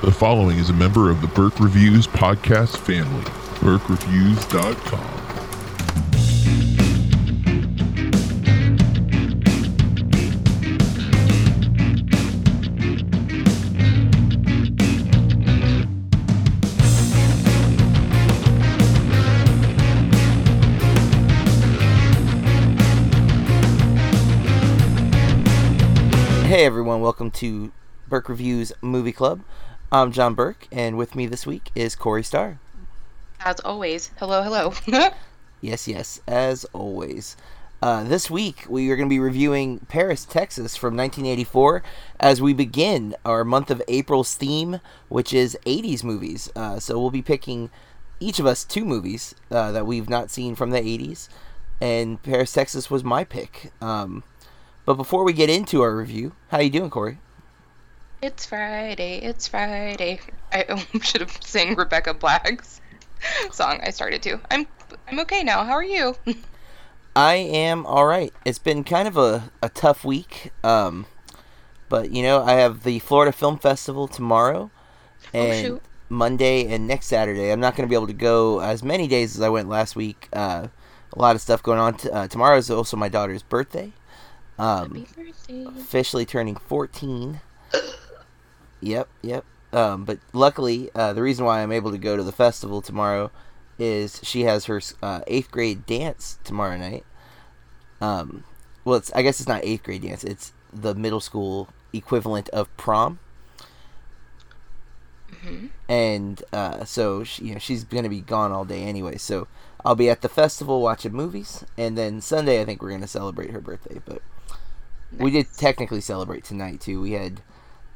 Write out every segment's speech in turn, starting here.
The following is a member of the Burke Reviews podcast family. BurkeReviews.com. Hey everyone, welcome to Burke Reviews Movie Club. I'm John Burke, and with me this week is Corey Starr. As always, hello, hello. Yes, yes, as always. Uh, this week we are going to be reviewing Paris, Texas from 1984 as we begin our month of April's theme, which is 80s movies. Uh, so we'll be picking each of us two movies uh, that we've not seen from the 80s, and Paris, Texas was my pick. Um, but before we get into our review, how are you doing, Corey? It's Friday, it's Friday. I should have sang Rebecca Black's song. I started to. I'm I'm okay now. How are you? I am all right. It's been kind of a, a tough week. Um, but you know, I have the Florida Film Festival tomorrow and shoot. Monday and next Saturday. I'm not going to be able to go as many days as I went last week. Uh, a lot of stuff going on. T- uh, tomorrow is also my daughter's birthday. Um, Happy birthday. officially turning 14. Yep, yep. Um, but luckily, uh, the reason why I'm able to go to the festival tomorrow is she has her uh, eighth grade dance tomorrow night. Um, well, it's I guess it's not eighth grade dance; it's the middle school equivalent of prom. Mhm. And uh, so she, you know she's gonna be gone all day anyway. So I'll be at the festival watching movies, and then Sunday I think we're gonna celebrate her birthday. But we did technically celebrate tonight too. We had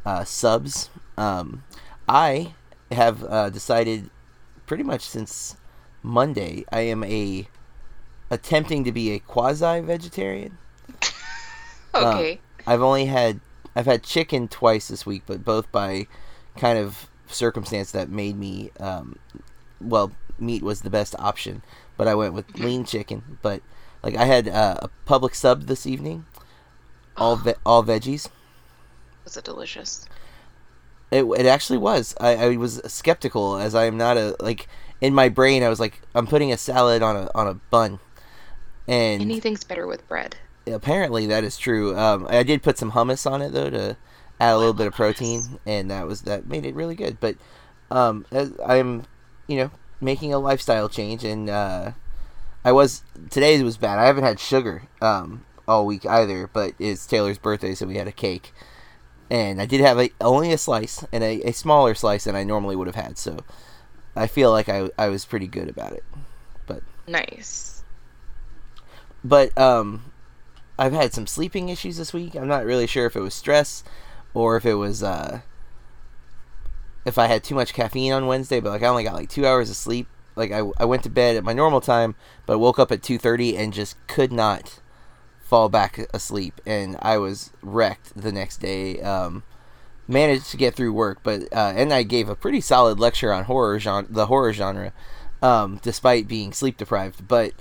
uh, subs. Um, I have uh, decided pretty much since Monday I am a attempting to be a quasi vegetarian. Okay. I've only had I've had chicken twice this week, but both by kind of circumstance that made me um, well meat was the best option, but I went with lean chicken. But like I had uh, a Publix sub this evening, all ve- all veggies. Was it delicious? It, it actually was. I, I was skeptical as I am not a like in my brain. I was like, I'm putting a salad on a on a bun, and Anything's better with bread. apparently that is true. Um, I did put some hummus on it though to add a little bit of protein, and that was that made it really good. But um, as I'm, you know, making a lifestyle change, and uh, I was today was bad. I haven't had sugar um, all week either, but it's Taylor's birthday, so we had a cake, and I did have a, only a slice and a, a smaller slice than I normally would have had. So I feel like I I was pretty good about it. But Nice. but um I've had some sleeping issues this week. I'm not really sure if it was stress or if it was uh if I had too much caffeine on Wednesday, but like I only got like 2 hours of sleep. Like I I went to bed at my normal time, but woke up at 2:30 and just could not fall back asleep and I was wrecked the next day. Um managed to get through work, but uh, and I gave a pretty solid lecture on horror genre, the horror genre, um, despite being sleep deprived. But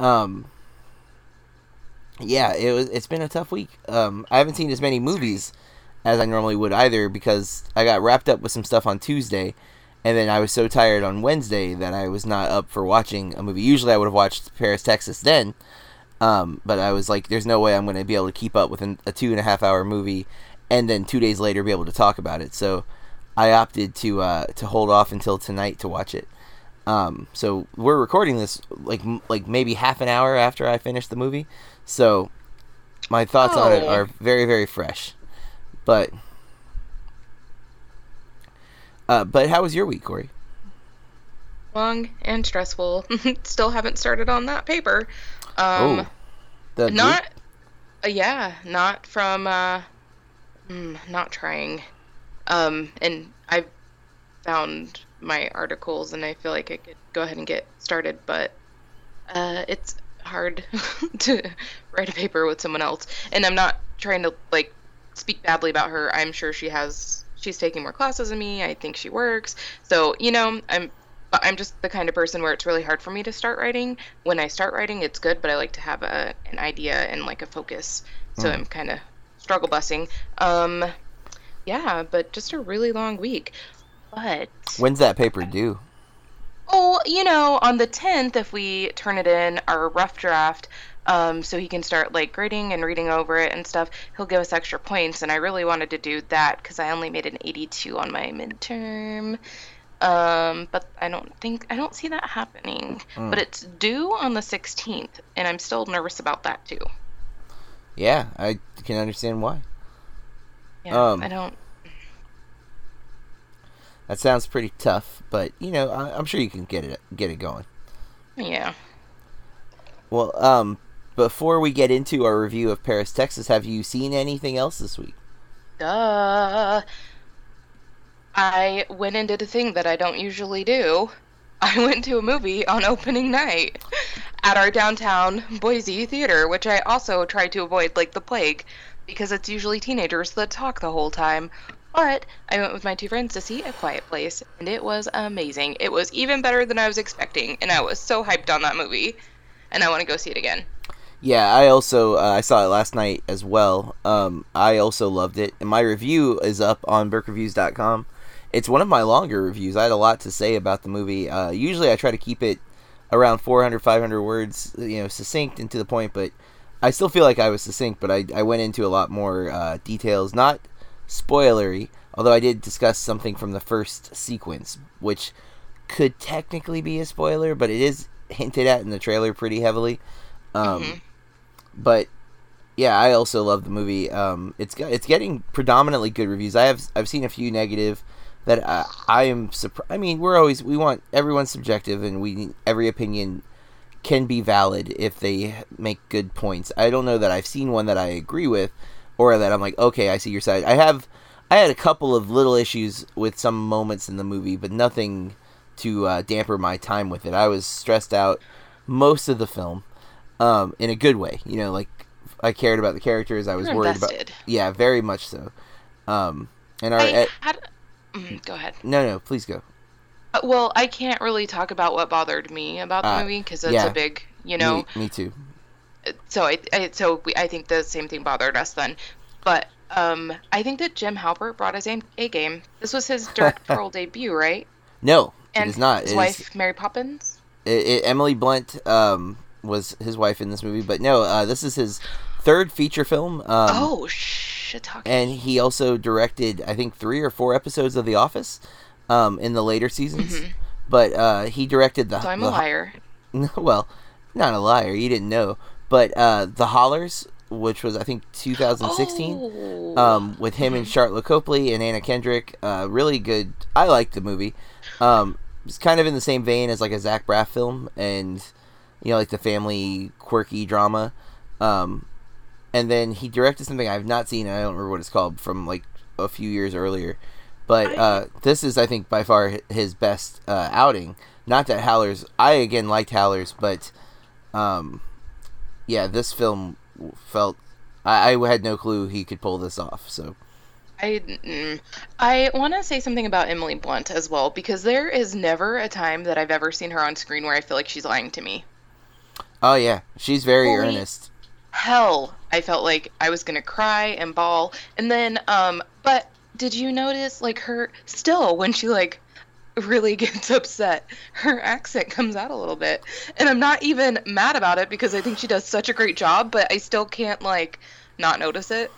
um, yeah, it was. It's been a tough week. Um, I haven't seen as many movies as I normally would either because I got wrapped up with some stuff on Tuesday, and then I was so tired on Wednesday that I was not up for watching a movie. Usually, I would have watched Paris, Texas then. Um, but I was like, "There's no way I'm going to be able to keep up with an, a two and a half hour movie, and then two days later be able to talk about it." So I opted to uh, to hold off until tonight to watch it. Um, so we're recording this like like maybe half an hour after I finished the movie. So my thoughts on it Oh. are very very fresh. But uh, but how was your week, Corey? Long and stressful. Still haven't started on that paper. Um, oh, the not. Uh, yeah, not from. Uh, mm, not trying. Um, and I've found my articles, and I feel like I could go ahead and get started, but uh, it's hard to write a paper with someone else. And I'm not trying to like speak badly about her. I'm sure she has. She's taking more classes than me. I think she works. So you know, I'm. I'm just the kind of person where it's really hard for me to start writing. When I start writing, it's good, but I like to have a an idea and like a focus. So I'm kind of struggle busing. Um, yeah, but just a really long week. But When's that paper due? Oh, you know, on the 10th, if we turn it in, our rough draft, um, so he can start like grading and reading over it and stuff, he'll give us extra points. And I really wanted to do that because I only made an 82 on my midterm. Um, but I don't think, I don't see that happening. Hmm. But it's due on the 16th, and I'm still nervous about that too. Yeah, I can understand why. Yeah, Um, I don't. That sounds pretty tough, but you know, I, I'm sure you can get it get it going. Yeah. Well, um, before we get into our review of Paris, Texas, have you seen anything else this week? Duh. I went and did a thing that I don't usually do. I went to a movie on opening night at our downtown Boise theater, which I also try to avoid like the plague because it's usually teenagers that talk the whole time. But I went with my two friends to see A Quiet Place, and it was amazing. It was even better than I was expecting, and I was so hyped on that movie, and I want to go see it again. Yeah, I also uh, I saw it last night as well. Um, I also loved it, and my review is up on BurkeReviews.com. It's one of my longer reviews. I had a lot to say about the movie. Uh, usually, I try to keep it around 400, 500 words, you know, succinct and to the point. But I still feel like I was succinct, but I, I went into a lot more uh, details, not spoilery. Although I did discuss something from the first sequence, which could technically be a spoiler, but it is hinted at in the trailer pretty heavily. Um, Mhm. But yeah, I also love the movie. Um, it's it's getting predominantly good reviews. I have I've seen a few negative that I, I am surprised. I mean, we're always we want everyone's subjective, and we every opinion can be valid if they make good points. I don't know that I've seen one that I agree with, or that I'm like, okay, I see your side. I have I had a couple of little issues with some moments in the movie, but nothing to uh, damper my time with it. I was stressed out most of the film, um, in a good way. You know, like I cared about the characters. I was You're worried invested. about. Yeah, very much so. Um, and our I. Mm, go ahead. no, no, please go. Uh, Well, I can't really talk about what bothered me about the Uh, movie because it's yeah. a big, you know. me, me too. So I, I so we, I think the same thing bothered us then, but um, I think that Jim Halpert brought his A game. This was his directorial debut, right? No, And it is not. his It is- wife Mary Poppins. it, it, Emily Blunt um, was his wife in this movie, but no, uh, this is his third feature film. Um, oh shit! and he also directed, I think, three or four episodes of The Office um, in the later seasons. Mhm. But uh, he directed the. So I'm the a liar. well, not a liar. You didn't know, but uh, the Hollars, which was I think 2016. Oh. um, with him and Sharlto Copley and Anna Kendrick. Uh, really good. I liked the movie. Um, it's kind of in the same vein as like a Zach Braff film, and you know, like the family quirky drama. Um, and then he directed something I've not seen. I don't remember what it's called from like a few years earlier. But uh, this is, I think, by far his best uh, outing. Not that Hollars. I again liked Hollars, but um, yeah, this film felt. I, I had no clue he could pull this off. So I mm, I want to say something about Emily Blunt as well because there is never a time that I've ever seen her on screen where I feel like she's lying to me. Oh yeah, she's very Holy- earnest. hell i felt like i was gonna cry and bawl and then um but did you notice like her still when she like really gets upset her accent comes out a little bit and i'm not even mad about it because i think she does such a great job but i still can't like not notice it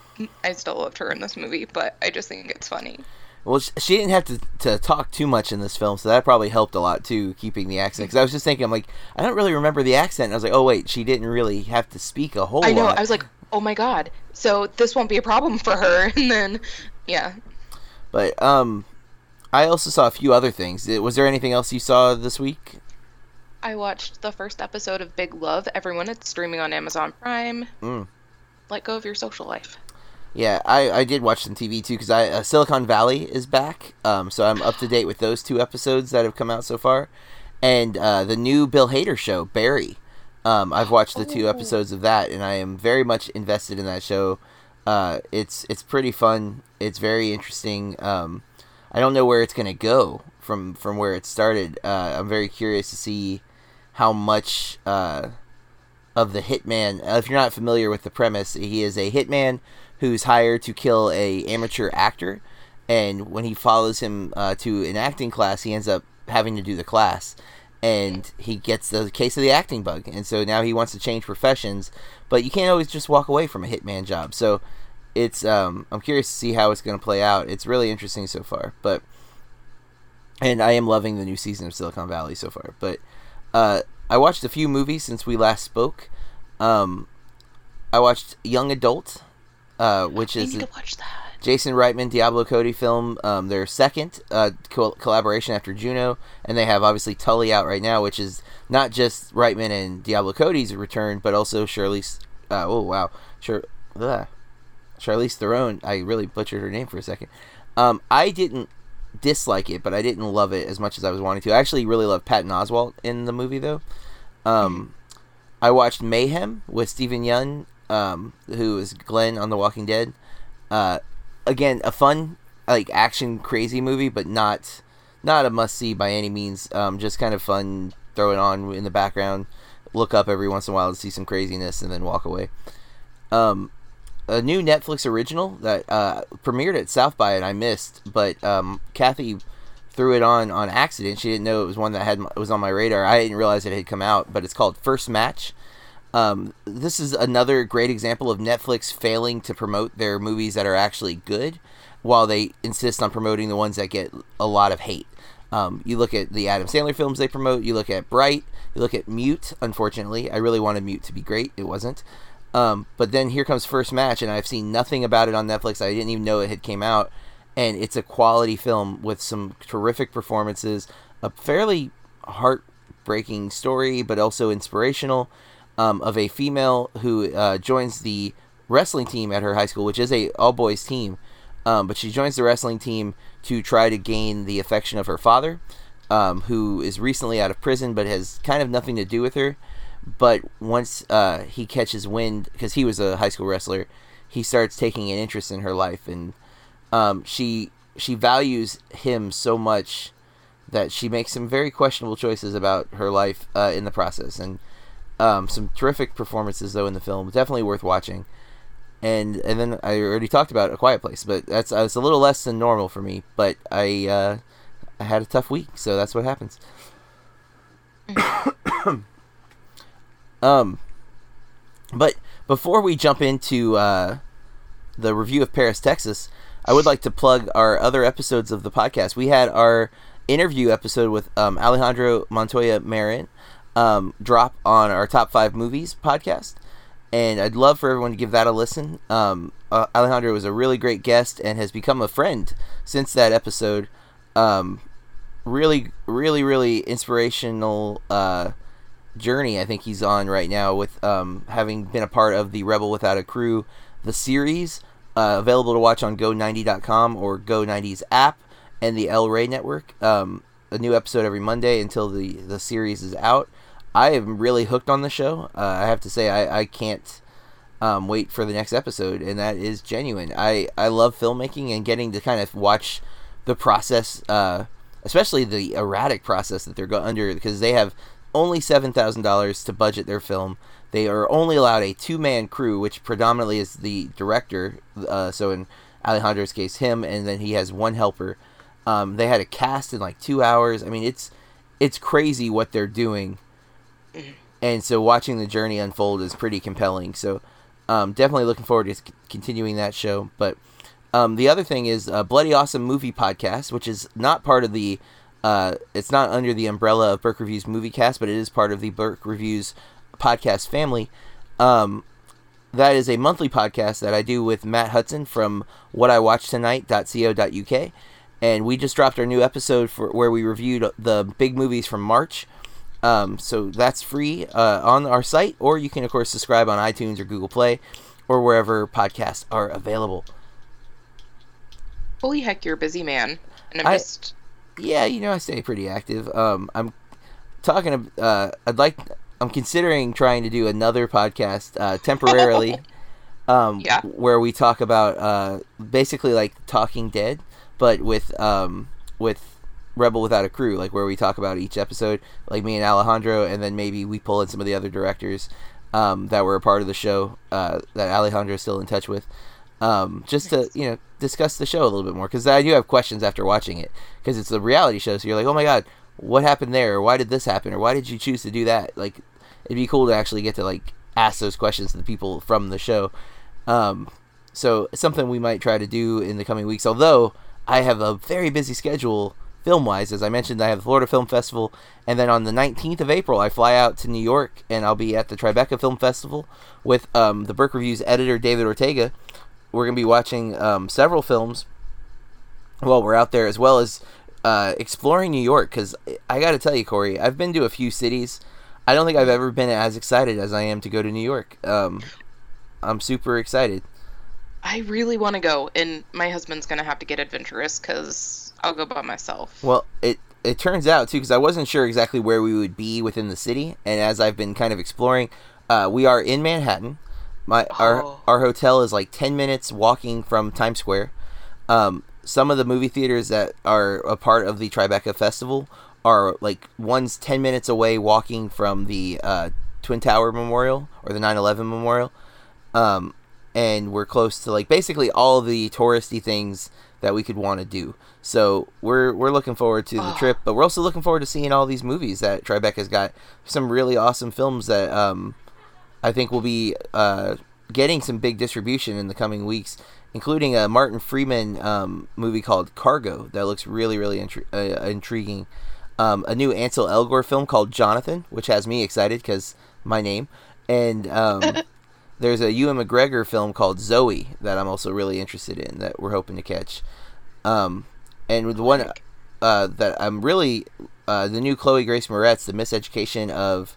i still loved her in this movie but i just think it's funny Well, she didn't have to, to talk too much in this film, so that probably helped a lot too, keeping the accent. Because I was just thinking, I'm like, I don't really remember the accent. And I was like, oh wait, she didn't really have to speak a whole i know lot. i was like oh my god so this won't be a problem for her and then yeah But um, I also saw a few other things. Was there anything else you saw this week? I watched the first episode of Big Love. Everyone, it's streaming on Amazon Prime. Mm. Let go of your social life. Yeah, I, I did watch some TV too because I uh, Silicon Valley is back, um, so I'm up to date with those two episodes that have come out so far, and uh, the new Bill Hader show Barry. Um, I've watched the two episodes of that, and I am very much invested in that show. Uh, it's it's pretty fun. It's very interesting. Um, I don't know where it's gonna go from from where it started. Uh, I'm very curious to see how much uh, of the hitman. Uh, if you're not familiar with the premise, he is a hitman who's hired to kill a amateur actor, and when he follows him uh, to an acting class, he ends up having to do the class, and he gets the case of the acting bug, and so now he wants to change professions, but you can't always just walk away from a hitman job. So it's um, I'm curious to see how it's going to play out. It's really interesting so far, but and I am loving the new season of Silicon Valley so far. But uh, I watched a few movies since we last spoke. Um, I watched Young Adult, uh, which I is need a to watch that. Jason Reitman, Diablo Cody film. Um, their second uh, co- collaboration after Juno, and they have obviously Tully out right now, which is not just Reitman and Diablo Cody's return, but also Shirley's. Uh, oh wow. Charlize Theron. I really butchered her name for a second. Um, I didn't dislike it, but I didn't love it as much as I was wanting to. I actually really love Patton Oswalt in the movie, though. Um, I watched Mayhem with Steven Yeun, um, who is Glenn on The Walking Dead. Uh, again, a fun, like action crazy movie, but not not a must see by any means. Um, just kind of fun. Throw it on in the background. Look up every once in a while to see some craziness, and then walk away. Um, a new Netflix original that uh, premiered at South by and I missed, but um, Kathy threw it on on accident. She didn't know it was one that had was on my radar. I didn't realize it had come out, but it's called First Match. Um, this is another great example of Netflix failing to promote their movies that are actually good, while they insist on promoting the ones that get a lot of hate. Um, you look at the Adam Sandler films they promote. You look at Bright. You look at Mute. Unfortunately, I really wanted Mute to be great. It wasn't. Um, but then here comes First Match, and I've seen nothing about it on Netflix. I didn't even know it had came out, and it's a quality film with some terrific performances, a fairly heartbreaking story, but also inspirational, um, of a female who uh, joins the wrestling team at her high school, which is a all boys team. Um, but she joins the wrestling team to try to gain the affection of her father, um, who is recently out of prison but has kind of nothing to do with her. But once uh, he catches wind because he was a high school wrestler he starts taking an interest in her life. And um, she she values him so much that she makes some very questionable choices about her life uh, in the process. And um, some terrific performances though in the film. Definitely worth watching. And and then I already talked about a quiet place but that's uh, it's a little less than normal for me but I uh, I had a tough week so that's what happens. Um, but before we jump into uh, the review of Paris, Texas, I would like to plug our other episodes of the podcast. We had our interview episode with um, Alejandro Montoya Marin um, drop on our top five movies podcast, and I'd love for everyone to give that a listen. Um, uh, Alejandro was a really great guest and has become a friend since that episode. Um, really, really, really inspirational. Uh, journey I think he's on right now with um, having been a part of the Rebel Without a Crew, the series, uh, available to watch on Go90.com or Go90's app and the El Rey Network. Um, a new episode every Monday until the, the series is out. I am really hooked on the show. Uh, I have to say, I, I can't um, wait for the next episode, and that is genuine. I, I love filmmaking and getting to kind of watch the process, uh, especially the erratic process that they're go- under, because they have only $7,000 to budget their film. They are only allowed a two man crew, which predominantly is the director. Uh, so in Alejandro's case, him, and then he has one helper. Um, they had a cast in like two hours. I mean, it's it's crazy what they're doing, and so watching the journey unfold is pretty compelling. So um, definitely looking forward to c- continuing that show. But um, the other thing is a Bloody Awesome Movie Podcast, which is not part of the uh, it's not under the umbrella of Burke Reviews Movie Cast, but it is part of the Burke Reviews podcast family. Um, that is a monthly podcast that I do with Matt Hudson from whatiwatchtonight.co.uk. And we just dropped our new episode for where we reviewed the big movies from March. Um, so that's free uh, on our site, or you can, of course, subscribe on iTunes or Google Play or wherever podcasts are available. Holy heck, you're a busy man. And I'm I- just. Yeah, you know, I stay pretty active. Um, I'm talking. Uh, I'd like. I'm considering trying to do another podcast uh, temporarily, um, Yeah. where we talk about uh, basically like Talking Dead, but with um, with Rebel Without a Crew, like where we talk about each episode, like me and Alejandro, and then maybe we pull in some of the other directors um, that were a part of the show uh, that Alejandro is still in touch with. um, just to you know discuss the show a little bit more because I do have questions after watching it because it's a reality show. So you're like, oh my god, what happened there? Or why did this happen? Or why did you choose to do that? Like, it'd be cool to actually get to like ask those questions to the people from the show. Um, so something we might try to do in the coming weeks. Although I have a very busy schedule film wise, as I mentioned, I have the Florida Film Festival, and then on the 19th of April, I fly out to New York and I'll be at the Tribeca Film Festival with um, the Burke Reviews editor David Ortega. We're gonna be watching um, several films while we're out there, as well as uh, exploring New York. Because I got to tell you, Corey, I've been to a few cities. I don't think I've ever been as excited as I am to go to New York. Um, I'm super excited. I really want to go, and my husband's gonna have to get adventurous because I'll go by myself. Well, it it turns out too because I wasn't sure exactly where we would be within the city, and as I've been kind of exploring, uh, we are in Manhattan. My our Oh. our hotel is like ten minutes walking from Times Square. Um, some of the movie theaters that are a part of the Tribeca Festival are like one's ten minutes away walking from the uh, Twin Tower Memorial or the 9/11 Memorial. Um, and we're close to like basically all the touristy things that we could want to do. So we're we're looking forward to the Oh. trip, but we're also looking forward to seeing all these movies that Tribeca's got. Some really awesome films that um, I think will be uh, getting some big distribution in the coming weeks, including a Martin Freeman um, movie called Cargo that looks really really intri- uh, intriguing. Um, a new Ansel Elgort film called Jonathan, which has me excited because my name, and um, there's a Ewan McGregor film called Zoe that I'm also really interested in that we're hoping to catch. Um, and the one uh, that I'm really uh, the new Chloe Grace Moretz, the Miseducation of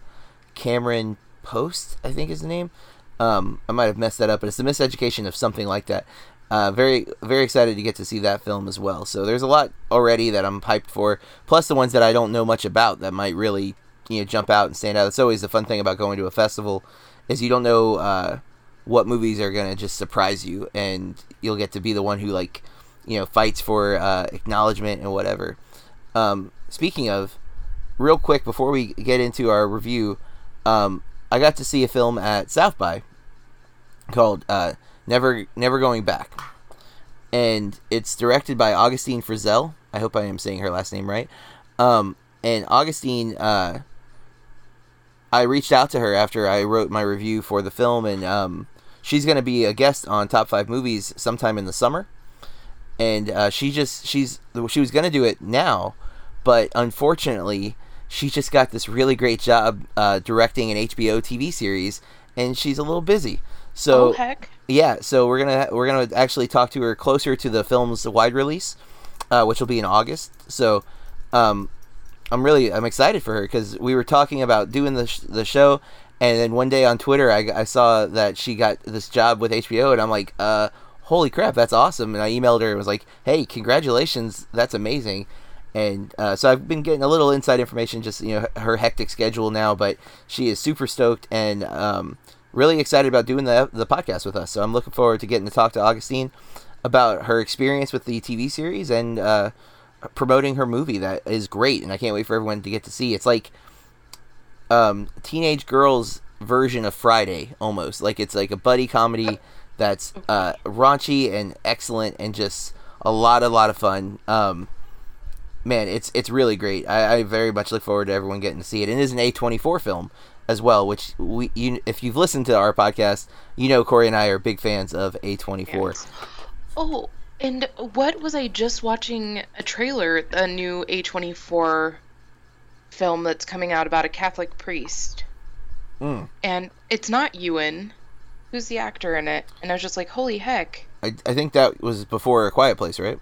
Cameron Post, I think is the name. Um, I might have messed that up, but it's the Miseducation of something like that. Uh, very very excited to get to see that film as well. So there's a lot already that I'm hyped for, plus the ones that I don't know much about that might really you know jump out and stand out. It's always the fun thing about going to a festival is you don't know uh, what movies are gonna just surprise you, and you'll get to be the one who like you know fights for uh, acknowledgement and whatever. Um, speaking of, real quick before we get into our review, um, I got to see a film at South by called uh, "Never Never Going Back," and it's directed by Augustine Frizzell. I hope I am saying her last name right. Um, and Augustine, uh, I reached out to her after I wrote my review for the film, and um, she's going to be a guest on Top Five Movies sometime in the summer. And uh, she just she's she was going to do it now, but unfortunately, she just got this really great job uh, directing an HBO TV series, and she's a little busy. So oh heck! yeah, so we're gonna we're gonna actually talk to her closer to the film's wide release, uh, which will be in August. So, um, I'm really I'm excited for her because we were talking about doing the sh- the show, and then one day on Twitter I, I saw that she got this job with HBO, and I'm like, uh, holy crap, that's awesome! And I emailed her and was like, hey, congratulations, that's amazing. And uh, so I've been getting a little inside information, just you know her hectic schedule now, but she is super stoked and um, really excited about doing the the podcast with us. So I'm looking forward to getting to talk to Augustine about her experience with the TV series and uh, promoting her movie that is great, and I can't wait for everyone to get to see. It's like um, teenage girls version of Friday almost. Like it's like a buddy comedy that's uh, raunchy and excellent and just a lot a lot of fun. Um, man, it's it's really great. I, I very much look forward to everyone getting to see it. It is an A24 film as well, which we you if you've listened to our podcast, you know Corey and I are big fans of A24. Oh, and what was I just watching a trailer? A new A24 film that's coming out about a Catholic priest, Mm. and it's not Ewan. Who's the actor in it? And I was just like, holy heck. I, I think that was before A Quiet Place, right?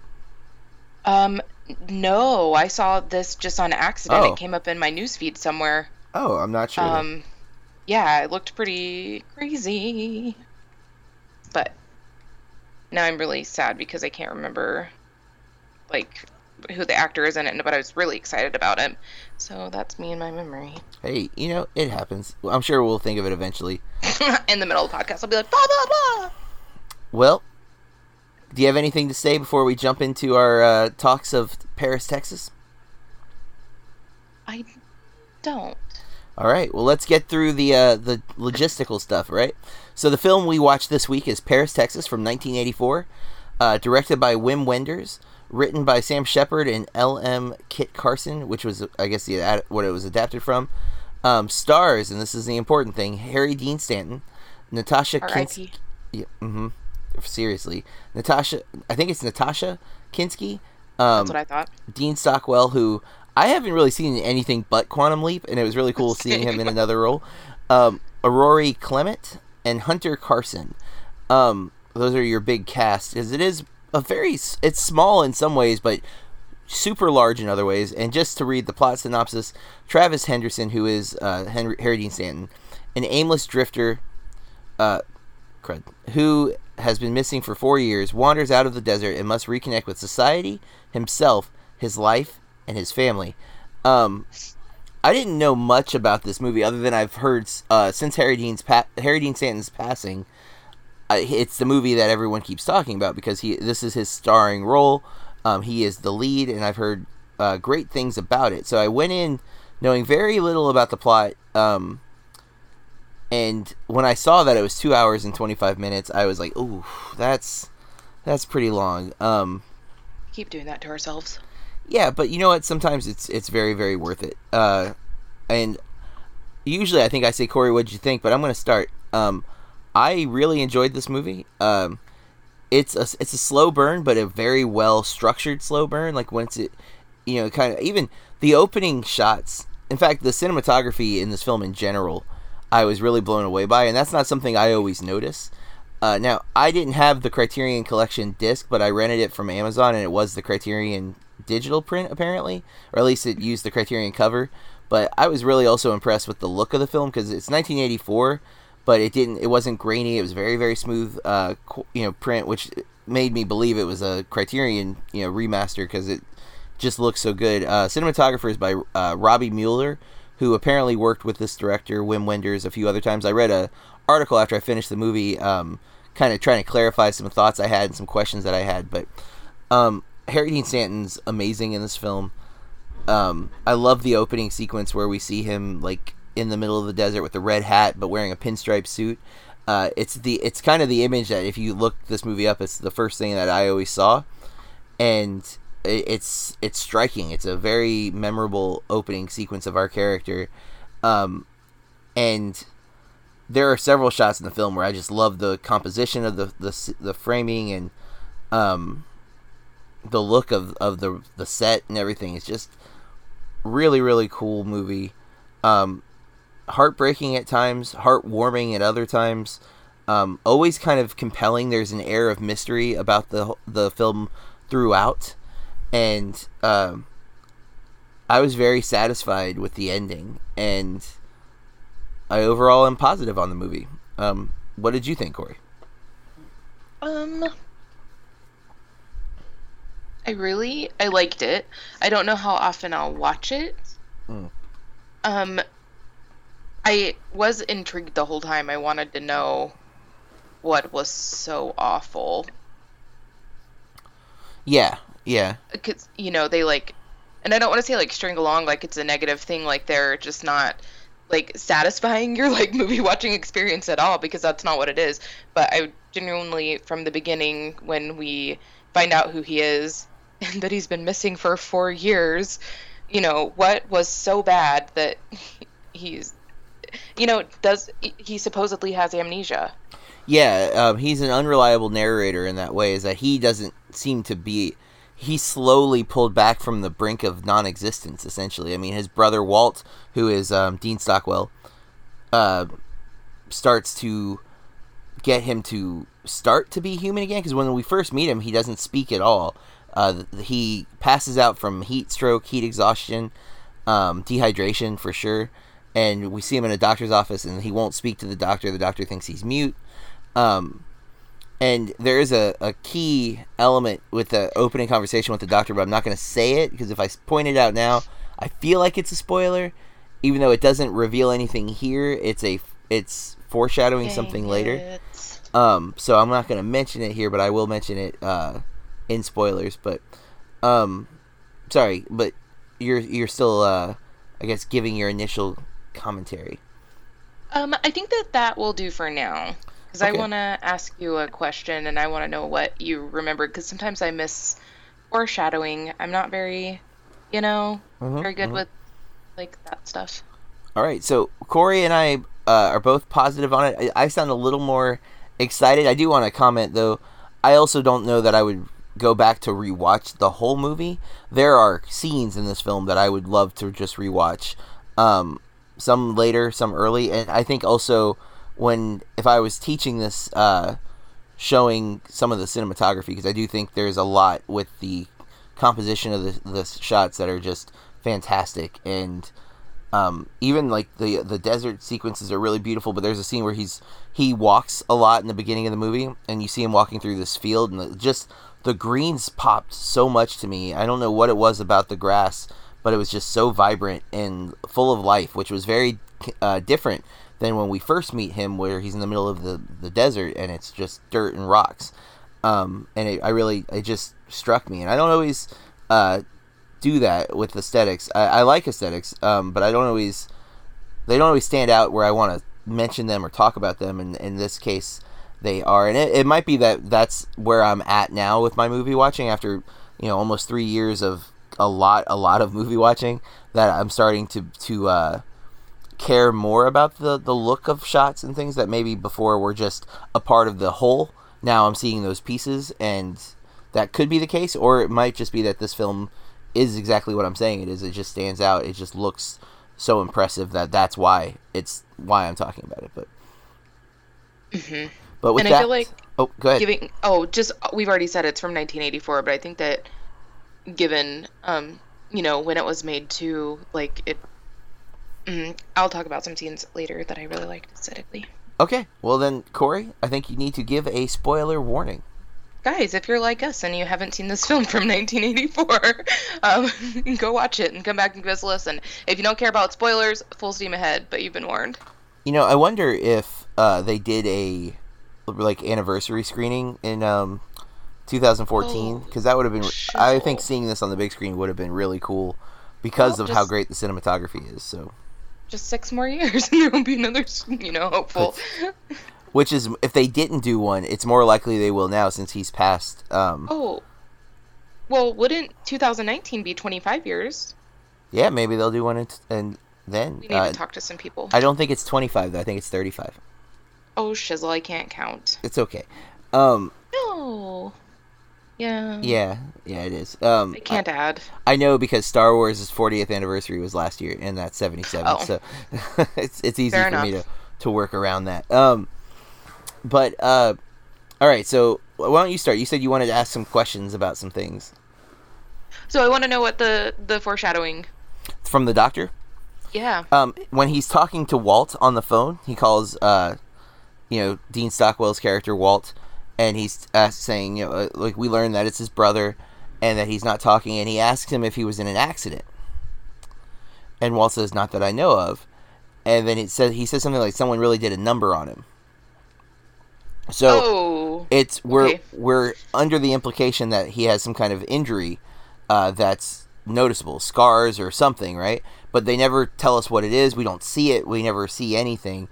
Um, no, I saw this just on accident. Oh. It came up in my newsfeed somewhere. Oh, I'm not sure. Um, yeah, it looked pretty crazy. But now I'm really sad because I can't remember, like, who the actor is in it, but I was really excited about it. So that's me in my memory. hey, you know it happens. I'm sure we'll think of it eventually. in the middle of the podcast, I'll be like, blah, blah, blah. Well, do you have anything to say before we jump into our uh, talks of Paris, Texas? I don't. All right. Well, let's get through the uh, the logistical stuff, right? So the film we watched this week is Paris, Texas, from 1984, uh, directed by Wim Wenders, written by Sam Shepard and L.M. Kit Carson, which was, I guess, the what it was adapted from. Um, stars, and this is the important thing: Harry Dean Stanton, Natasha Kinski. Yeah, mm-hmm. Seriously, Natasha. I think it's Natasha Kinski. Um, That's what I thought. Dean Stockwell, who I haven't really seen anything but Quantum Leap, and it was really cool seeing him in another role. Um, Aurore Clement and Hunter Carson. Um, those are your big cast, as it is a very it's small in some ways, but super large in other ways. And just to read the plot synopsis, Travis Henderson, who is uh, Henry, Harry Dean Stanton, an aimless drifter, uh, crud, who has been missing for four years, wanders out of the desert and must reconnect with society, himself, his life, and his family. Um, I didn't know much about this movie other than I've heard uh, since Harry Dean's pa- Harry Dean Stanton's passing. It's the movie that everyone keeps talking about because he this is his starring role. Um, he is the lead, and I've heard uh, great things about it. So I went in knowing very little about the plot. Um, and when I saw that it was two hours and twenty five minutes, I was like, "Ooh, that's that's pretty long." Um, Keep doing that to ourselves. Yeah, but you know what? Sometimes it's it's very very worth it. Uh, and usually I think I say Corey, what'd you think? But I'm gonna start. Um, I really enjoyed this movie. Um, it's a it's a slow burn, but a very well structured slow burn. Like once it, you know, kind of even the opening shots. In fact, the cinematography in this film in general, I was really blown away by, and that's not something I always notice. Uh, now, I didn't have the Criterion Collection disc, but I rented it from Amazon, and it was the Criterion digital print, apparently, or at least it used the Criterion cover. But I was really also impressed with the look of the film because it's 1984, but it didn't, it wasn't grainy. It was very, very smooth, uh, you know, print, which made me believe it was a Criterion, you know, remaster because it just looks so good. Uh, cinematographer is by uh, Robby Müller, who apparently worked with this director Wim Wenders a few other times. I read a article after I finished the movie, um, kind of trying to clarify some thoughts I had and some questions that I had. But um, Harry Dean Stanton's amazing in this film. Um, I love the opening sequence where we see him like in the middle of the desert with the red hat, but wearing a pinstripe suit. Uh, it's the it's kind of the image that if you look this movie up, it's the first thing that I always saw, and it, it's it's striking. It's a very memorable opening sequence of our character, um, and there are several shots in the film where I just love the composition of the the, the framing and um, the look of, of the the set and everything. It's just really really cool movie. Um, heartbreaking at times, heartwarming at other times. Um, always kind of compelling. There's an air of mystery about the the film throughout, and um, I was very satisfied with the ending, and I overall am positive on the movie. Um, what did you think, Corey? Um, I really I liked it. I don't know how often I'll watch it. Mm. Um, I was intrigued the whole time. I wanted to know what was so awful Yeah, yeah, because you know they like, and I don't want to say like string along like it's a negative thing. Like they're just not like satisfying your like movie watching experience at all because that's not what it is. But I genuinely from the beginning when we find out who he is that he's been missing for four years, you know what was so bad that he's, you know, does he supposedly has amnesia. yeah. Um, he's an unreliable narrator in that way. Is that he doesn't seem to be. He slowly pulled back from the brink of non-existence. Essentially, I mean, his brother Walt, who is um, Dean Stockwell, uh, starts to get him to start to be human again. Because when we first meet him, he doesn't speak at all. Uh, he passes out from heat stroke, heat exhaustion, um, dehydration for sure. And we see him in a doctor's office, and he won't speak to the doctor. The doctor thinks he's mute. Um, and there is a, a key element with the opening conversation with the doctor, but I'm not going to say it because if I point it out now, I feel like it's a spoiler, even though it doesn't reveal anything here. It's a it's foreshadowing something Dang later. Um, so I'm not going to mention it here, but I will mention it uh, in spoilers. But um, sorry, but you're you're still uh, I guess giving your initial commentary. Um, I think that that will do for now. because I want to ask you a question and I want to know what you remember because sometimes I miss foreshadowing. I'm not very, you know, Mhm, very good mhm. with like that stuff. All right, so Corey and I uh, are both positive on it. I, I sound a little more excited. I do want to comment though. I also don't know that I would go back to rewatch the whole movie. There are scenes in this film that I would love to just rewatch. Um, some later, some early, and I think also when if I was teaching this, uh, showing some of the cinematography because I do think there's a lot with the composition of the, the shots that are just fantastic and um, even like the the desert sequences are really beautiful but there's a scene where he's he walks a lot in the beginning of the movie and you see him walking through this field and the, just the greens popped so much to me i don't know what it was about the grass but it was just so vibrant and full of life which was very uh, different than when we first meet him where he's in the middle of the, the desert and it's just dirt and rocks um, and it, i really it just struck me and i don't always uh, do that with aesthetics. I, I like aesthetics, um, but I don't always they don't always stand out where I want to mention them or talk about them. And in this case, they are. And it, it might be that that's where I'm at now with my movie watching after you know almost three years of a lot a lot of movie watching that I'm starting to to uh, care more about the the look of shots and things that maybe before were just a part of the whole. Now I'm seeing those pieces and. That could be the case, or it might just be that this film is exactly what I'm saying it is. It just stands out. It just looks so impressive that that's why it's why I'm talking about it. But Mhm. But with And I feel like oh, go ahead. Giving oh, just we've already said it's from 1984, but I think that given um, you know, when it was made to like it. Mm, I'll talk about some scenes later that I really liked aesthetically. okay, well then, Corey, I think you need to give a spoiler warning. Guys, if you're like us and you haven't seen this film from 1984, um, go watch it and come back and give us a listen. If you don't care about spoilers, full steam ahead, but you've been warned. You know, I wonder if uh, they did a like anniversary screening in um, 2014 Oh, because that would have been. I think seeing this on the big screen would have been really cool because Well, of how great the cinematography is. So. Just six more years and there will be another, you know, hopeful. Which is, if they didn't do one, it's more likely they will now since he's passed. Um, Oh. Well, wouldn't 2019 be 25 years? Yeah, maybe they'll do one, and then We need uh, to talk to some people. I don't think it's twenty five. though. I think it's thirty five. Oh, shizzle, I can't count. It's okay. Um, No. Yeah. yeah, yeah, it is. Um, I can't add. I, I know because Star Wars' 40th anniversary was last year, and that's 77. Oh. So it's it's easy Fair for me to to work around that. Um, but uh, all right. So why don't you start? You said you wanted to ask some questions about some things So I want to know what the the foreshadowing. from the doctor. Yeah. um, when he's talking to Walt on the phone, he calls, uh, you know, Dean Stockwell's character Walt, and he's uh, saying, you know, uh, like we learned that it's his brother, and that he's not talking, and he asks him if he was in an accident, and Walt says, "Not that I know of," and then it says he says something like someone really did a number on him. So oh. it's we're Okay. we're under the implication that he has some kind of injury uh, that's noticeable, scars or something, right? But they never tell us what it is. We don't see it. We never see anything.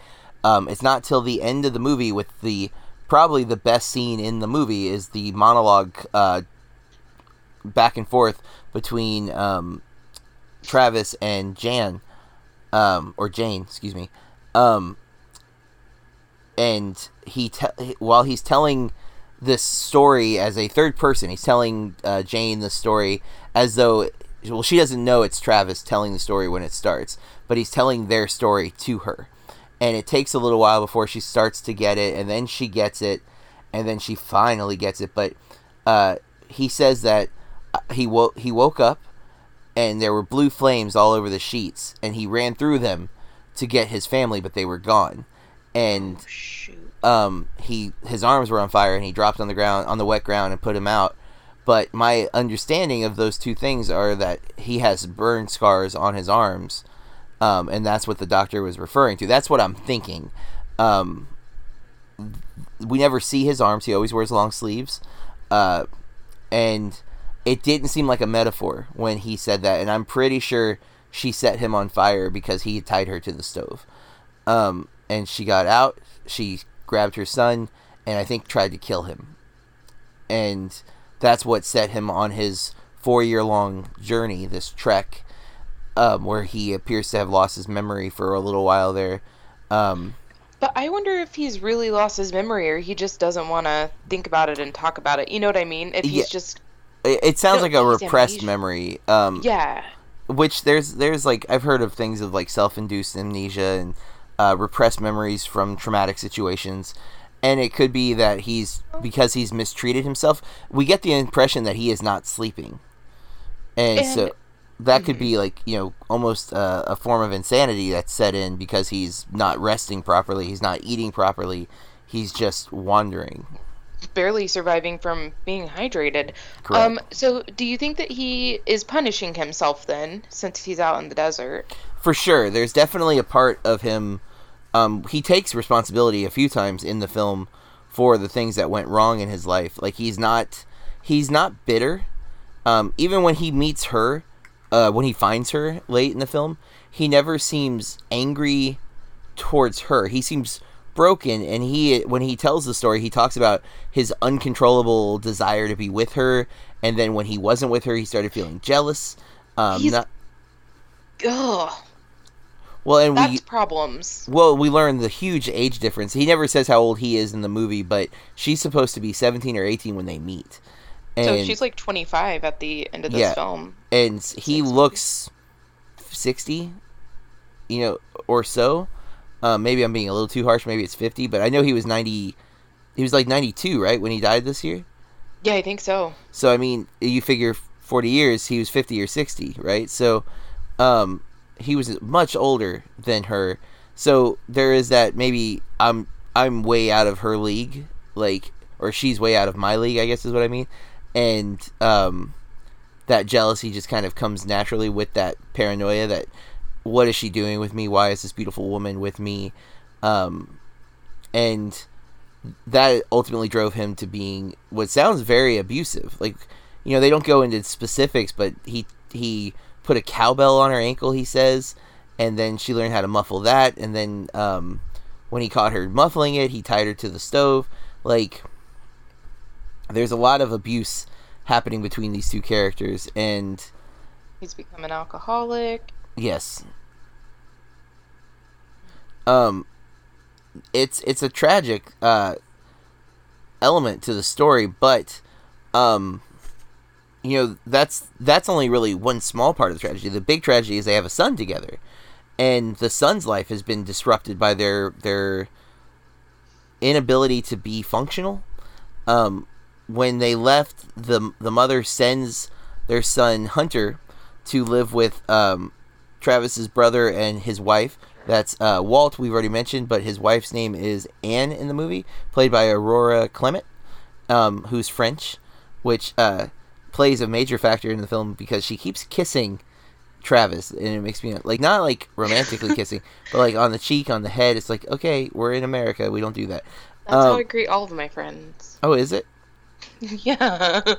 Um, it's not till the end of the movie with the probably the best scene in the movie is the monologue uh, back and forth between um, Travis and Jan, um, or Jane, excuse me. Um, and he te- while he's telling this story as a third person, he's telling uh, Jane the story as though well she doesn't know it's Travis telling the story when it starts, but he's telling their story to her, and it takes a little while before she starts to get it, and then she gets it, and then she finally gets it. But uh, he says that uh, he woke he woke up, and there were blue flames all over the sheets, and he ran through them to get his family, but they were gone, and Shoot. um, he his arms were on fire and he dropped on the ground on the wet ground and put him out. But my understanding of those two things are that he has burn scars on his arms, um, and that's what the doctor was referring to. That's what I'm thinking. Um, we never see his arms; he always wears long sleeves, uh, and it didn't seem like a metaphor when he said that. And I'm pretty sure she set him on fire because he tied her to the stove um, and she got out. She grabbed her son and I think tried to kill him. And that's what set him on his four year long journey, this trek, um, where he appears to have lost his memory for a little while there. Um, But I wonder if he's really lost his memory or he just doesn't want to think about it and talk about it. You know what I mean? If he's Yeah. just it, it sounds like a repressed amnesia. memory. Um, yeah. which there's there's like I've heard of things of like self-induced amnesia and uh, repressed memories from traumatic situations, and it could be that he's because he's mistreated himself. We get the impression that he is not sleeping, and, And- so that could be like you know almost uh, a form of insanity that's set in because he's not resting properly, he's not eating properly, he's just wandering. barely surviving from being hydrated. Correct. Um, so do you think that he is punishing himself then, since he's out in the desert? for sure there's definitely a part of him um, he takes responsibility a few times in the film for the things that went wrong in his life like he's not he's not bitter um, even when he meets her uh, when he finds her late in the film he never seems angry towards her he seems broken and he when he tells the story he talks about his uncontrollable desire to be with her and then when he wasn't with her he started feeling jealous um, He's- not, Ugh, well and we problems. Well, we learn the huge age difference. He never says how old he is in the movie, but she's supposed to be 17 or 18 when they meet. And so she's like 25 at the end of this Yeah. film. and he 60. looks 60, you know, or so. Uh, maybe I'm being a little too harsh. Maybe it's 50, but I know he was 90. He was like 92, right, when he died this year. Yeah, I think so. So I mean, you figure 40 years, he was 50 or 60, right? So, um, he was much older than her. So there is that maybe I'm I'm way out of her league, like, or she's way out of my league, I guess is what I mean, and um, that jealousy just kind of comes naturally with that paranoia that what is she doing with me? Why is this beautiful woman with me? Um, and that ultimately drove him to being what sounds very abusive. Like, you know, they don't go into specifics, but he he put a cowbell on her ankle. He says, and then she learned how to muffle that. And then um, when he caught her muffling it, he tied her to the stove. Like, there's a lot of abuse happening between these two characters, and He's become an alcoholic. Yes. Um it's it's a tragic uh element to the story, but um you know, that's that's only really one small part of the tragedy. The big tragedy is they have a son together. And the son's life has been disrupted by their their inability to be functional. Um when they left the the mother sends their son Hunter to live with um, Travis's brother and his wife. That's uh, Walt. We've already mentioned, but his wife's name is Anne in the movie, played by Aurore Clement, um, who's French, which uh, plays a major factor in the film because she keeps kissing Travis, and it makes me like not like romantically kissing, but like on the cheek, on the head. It's like okay, we're in America, we don't do that. That's how Um, I greet all of my friends. Oh, is it? yeah.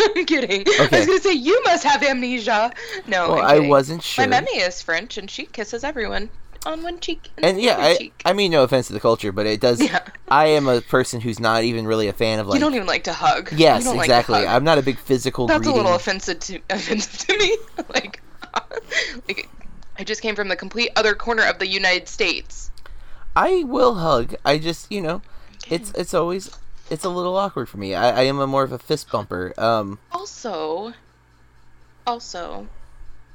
I'm kidding. I was gonna say you must have amnesia. No, Well, I wasn't sure. My mammy is French, and she kisses everyone on one cheek. And, and yeah, I, cheek. I mean no offense to the culture, but it does. Yeah. I am a person who's not even really a fan of like. you don't even like to hug. Yes, don't like exactly. hug. I'm not a big physical. That's greeting. a little offensive to offensive to me. like, like, I just came from the complete other corner of the United States. I will hug. I just you know, it's it's always it's a little awkward for me. I, I am a more of a fist bumper. Um, Also, also,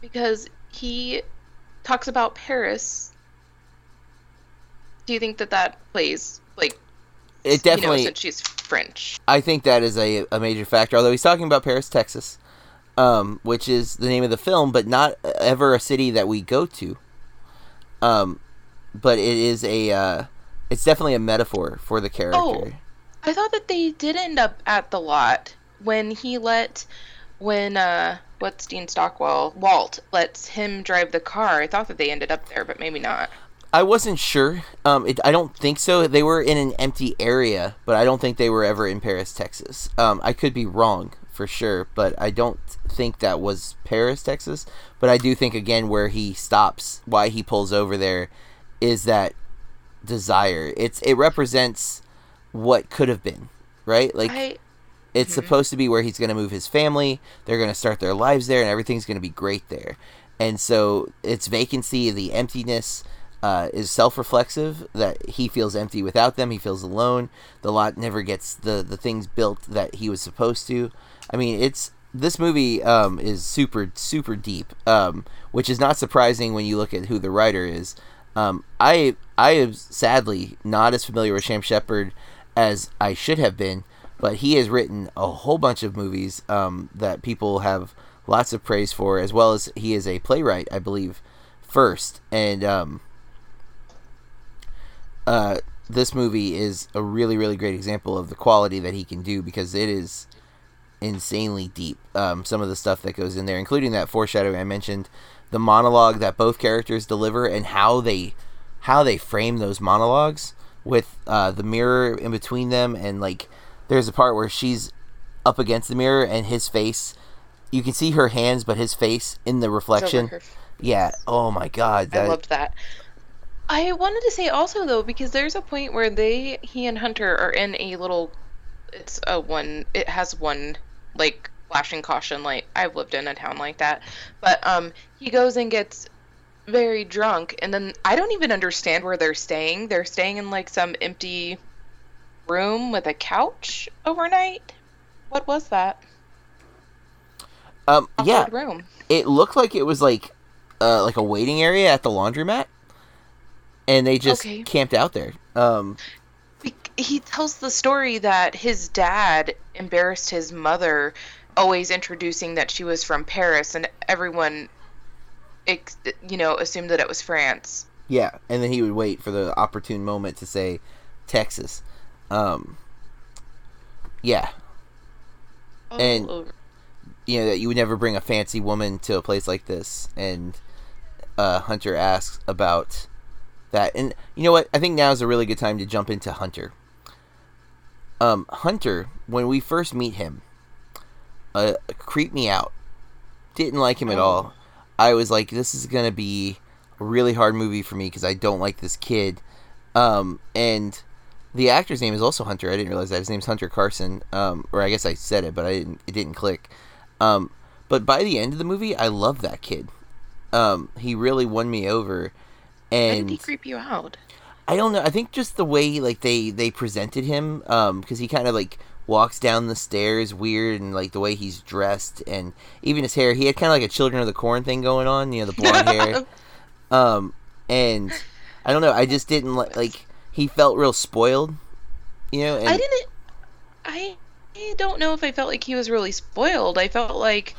because he talks about Paris. Do you think that that plays like it definitely. you know since she's French? I think that is a, a major factor. Although he's talking about Paris, Texas, um, which is the name of the film, but not ever a city that we go to. Um, but it is a. Uh, it's definitely a metaphor for the character. Oh. I thought that they did end up at the lot when he let when uh what's Dean Stockwell Walt lets him drive the car. I thought that they ended up there, but maybe not. I wasn't sure. Um, it, I don't think so. They were in an empty area, but I don't think they were ever in Paris, Texas. Um, I could be wrong for sure, but I don't think that was Paris, Texas. But I do think again where he stops, why he pulls over there, is that desire. It's it represents what could have been, right? Like I it's Mhm. supposed to be where he's going to move his family. They're going to start their lives there, and everything's going to be great there. And so its vacancy, the emptiness, uh, is self-reflexive. That he feels empty without them. He feels alone. The lot never gets the the things built that he was supposed to. I mean, it's this movie um, is super super deep, um, which is not surprising when you look at who the writer is. Um, I I am sadly not as familiar with Sam Shepard as I should have been, but he has written a whole bunch of movies um, that people have lots of praise for, as well as he is a playwright, I believe, first. And um, uh, this movie is a really, really great example of the quality that he can do because it is insanely deep. Um, some of the stuff that goes in there, including that foreshadowing I mentioned, the monologue that both characters deliver, and how they how they frame those monologues with uh, the mirror in between them, and like there's a part where she's up against the mirror and his face. You can see her hands, but his face in the reflection. Yeah. Oh my God. That... I loved that. I wanted to say also though because there's a point where they he and Hunter are in a little it's a one it has one like flashing caution light. I've lived in a town like that. But um he goes and gets very drunk and then I don't even understand where they're staying. They're staying in like some empty room with a couch overnight. What was that? um. Yeah. Room. it looked like it was like uh like a waiting area at the laundromat and they just Okay. camped out there um he tells the story that his dad embarrassed his mother always introducing that she was from Paris and everyone ex- you know assumed that it was France. yeah and then he would wait for the opportune moment to say texas. Um yeah. And- Oh, you know that you would never bring a fancy woman to a place like this. And uh hunter asks about that. And you know what? I think now is a really good time to jump into hunter. Um hunter when we first meet him uh creeped me out. Didn't like him at Oh. all i was like this is gonna be a really hard movie for me because i don't like this kid um and the actor's name is also hunter i didn't realize that his name's hunter carson um or i guess i said it but i didn't it didn't click um, but by the end of the movie, I love that kid. Um, he really won me over, Why did and he creep you out? I don't know. I think just the way like they they presented him, um, because he kind of like walks down the stairs weird, and like the way he's dressed, and even his hair. He had kind of like a Children of the Corn thing going on. You know, the blonde hair. Um, and I don't know. I just didn't like like he felt real spoiled. You know, and I didn't. I I don't know if I felt like he was really spoiled. I felt like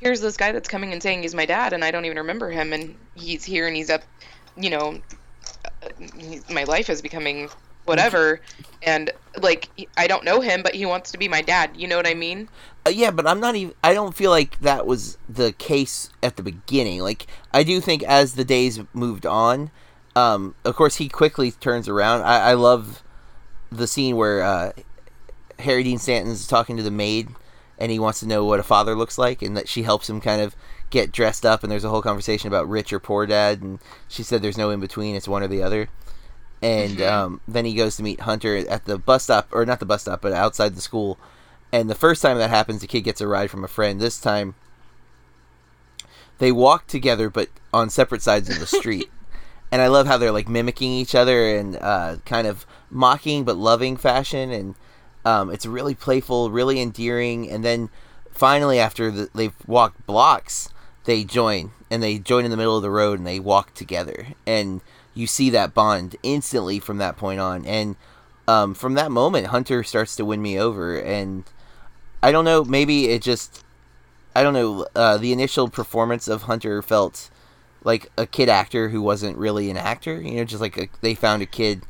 here's this guy that's coming and saying he's my dad, and I don't even remember him, and he's here and he's up. You know, uh, my life is becoming whatever, and like I don't know him, but he wants to be my dad. You know what I mean? Uh, yeah, but I'm not even. I don't feel like that was the case at the beginning. Like I do think as the days moved on, um, of course he quickly turns around. I, I love the scene where uh, Harry Dean Stanton's talking to the maid, and he wants to know what a father looks like, and that she helps him kind of get dressed up. And there's a whole conversation about rich or poor dad, and she said there's no in between; it's one or the other. And Mhm. um, then he goes to meet Hunter at the bus stop, or not the bus stop, but outside the school. And the first time that happens, the kid gets a ride from a friend. This time, they walk together, but on separate sides of the street. and I love how they're like mimicking each other and uh, kind of mocking but loving fashion. And um, it's really playful, really endearing. And then finally, after the, they've walked blocks, they join and they join in the middle of the road and they walk together. And you see that bond instantly from that point on. And um, from that moment, Hunter starts to win me over. And I don't know, maybe it just I don't know. Uh, the initial performance of Hunter felt like a kid actor who wasn't really an actor. You know, just like a, they found a kid.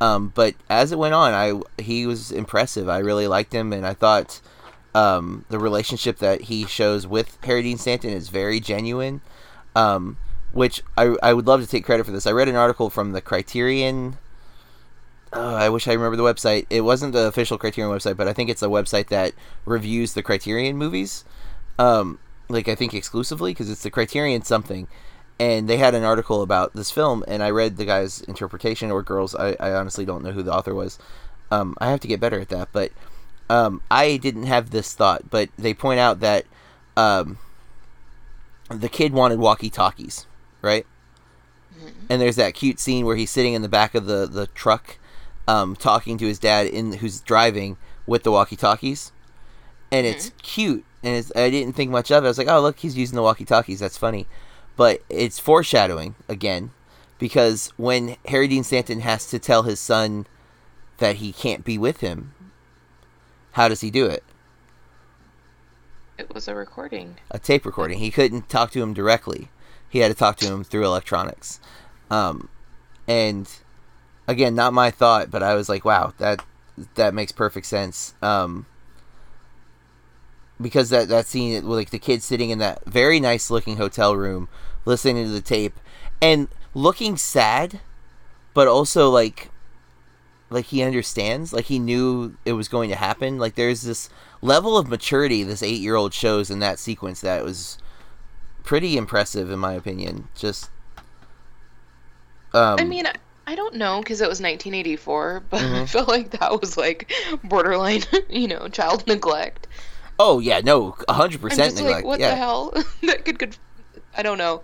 Um, but as it went on, I he was impressive. I really liked him, and I thought um, the relationship that he shows with Harry Dean Stanton is very genuine. Um, which I I would love to take credit for this. I read an article from the Criterion. Oh, I wish I remember the website. It wasn't the official Criterion website, but I think it's a website that reviews the Criterion movies um, like I think exclusively because it's the Criterion something, and they had an article about this film, and I read the guy's interpretation or girls. I, I honestly don't know who the author was. Um, I have to get better at that, but um, I didn't have this thought. But they point out that um, the kid wanted walkie talkies, right? And there's that cute scene where he's sitting in the back of the the truck, um, talking to his dad in who's driving with the walkie talkies, and it's cute. And it's, I didn't think much of it. I was like, oh look, he's using the walkie talkies. That's funny, but it's foreshadowing again, because when Harry Dean Stanton has to tell his son that he can't be with him, how does he do it? It was a recording. a tape recording. He couldn't talk to him directly. He had to talk to him through electronics. Um, and again, not my thought, but I was like, wow, that that makes perfect sense. Um, because that that scene, with like the kid sitting in that very nice looking hotel room, listening to the tape, and looking sad, but also like like he understands like he knew it was going to happen like there's this level of maturity this eight year old shows in that sequence that was pretty impressive in my opinion just um I mean, I- I don't know because it was 1984, but I Mhm. feel like that was like borderline, you know, child neglect. oh yeah no 100% neglect like, what yeah the hell? that could, could, I don't know.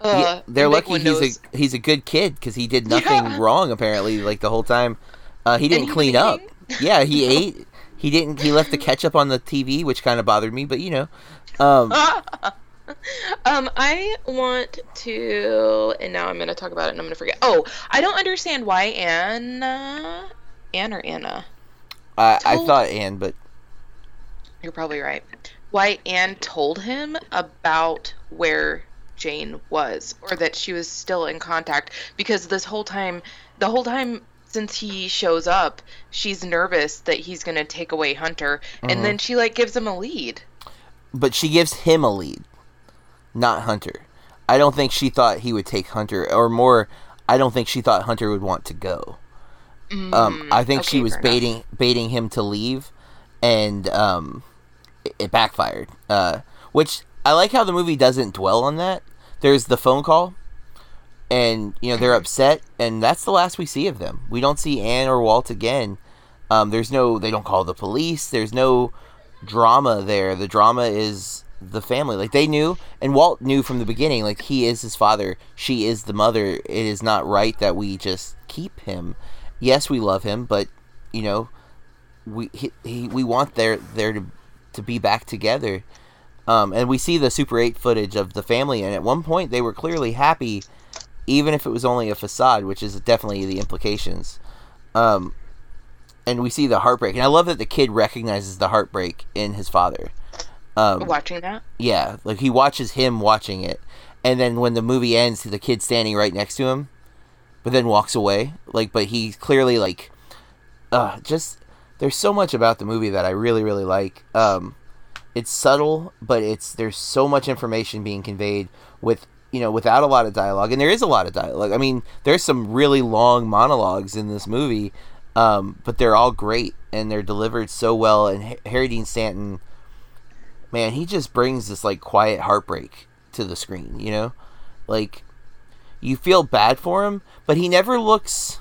Uh, they're and big lucky he's a he's a good kid because he did nothing Yeah. wrong apparently like the whole time uh, he didn't clean up yeah he ate he didn't he left the ketchup on the tv which kind of bothered me but you know um um, I want to, and now I'm gonna talk about it, and I'm gonna forget. Oh, I don't understand why Anna, Anne or Anna. I, I thought Anne but You're probably right. Why Anne told him about where Jane was, or that she was still in contact, because this whole time, the whole time since he shows up, she's nervous that he's gonna take away Hunter, and then she like gives him a lead. but she gives him a lead, not Hunter. I don't think she thought he would take Hunter, or more, I don't think she thought Hunter would want to go. Um, Mm, I think she was fair enough. baiting baiting him to leave, and um, it, it backfired. Uh, which I like how the movie doesn't dwell on that. There's the phone call, and you know they're upset, and that's the last we see of them. We don't see Anne or Walt again. Um, there's no, they don't call the police. There's no drama there. The drama is the family. Like they knew, and Walt knew from the beginning. Like he is his father. She is the mother. It is not right that we just keep him. Yes, we love him, but you know, we he, he we want their there to to be back together. Um, and we see the Super 8 footage of the family, and at one point they were clearly happy, even if it was only a facade, which is definitely the implications. Um, and we see the heartbreak, and I love that the kid recognizes the heartbreak in his father. Um, Watching that, yeah, like he watches him watching it, and then when the movie ends, the kid standing right next to him, but then walks away. Like, but he clearly like, uh, just there's so much about the movie that I really really like. Um, it's subtle, but it's there's so much information being conveyed with you know without a lot of dialogue, and there is a lot of dialogue. I mean, there's some really long monologues in this movie, um, but they're all great and they're delivered so well. And Ha- Harry Dean Stanton man, he just brings this like quiet heartbreak to the screen, you know? Like you feel bad for him, but he never looks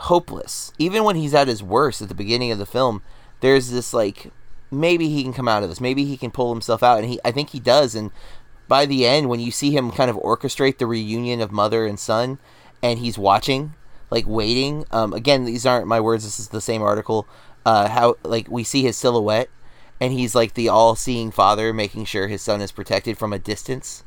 hopeless. Even when he's at his worst at the beginning of the film, there's this like maybe he can come out of this. Maybe he can pull himself out and he I think he does and by the end when you see him kind of orchestrate the reunion of mother and son and he's watching like waiting um, again these aren't my words this is the same article uh, how like we see his silhouette and he's like the all-seeing father making sure his son is protected from a distance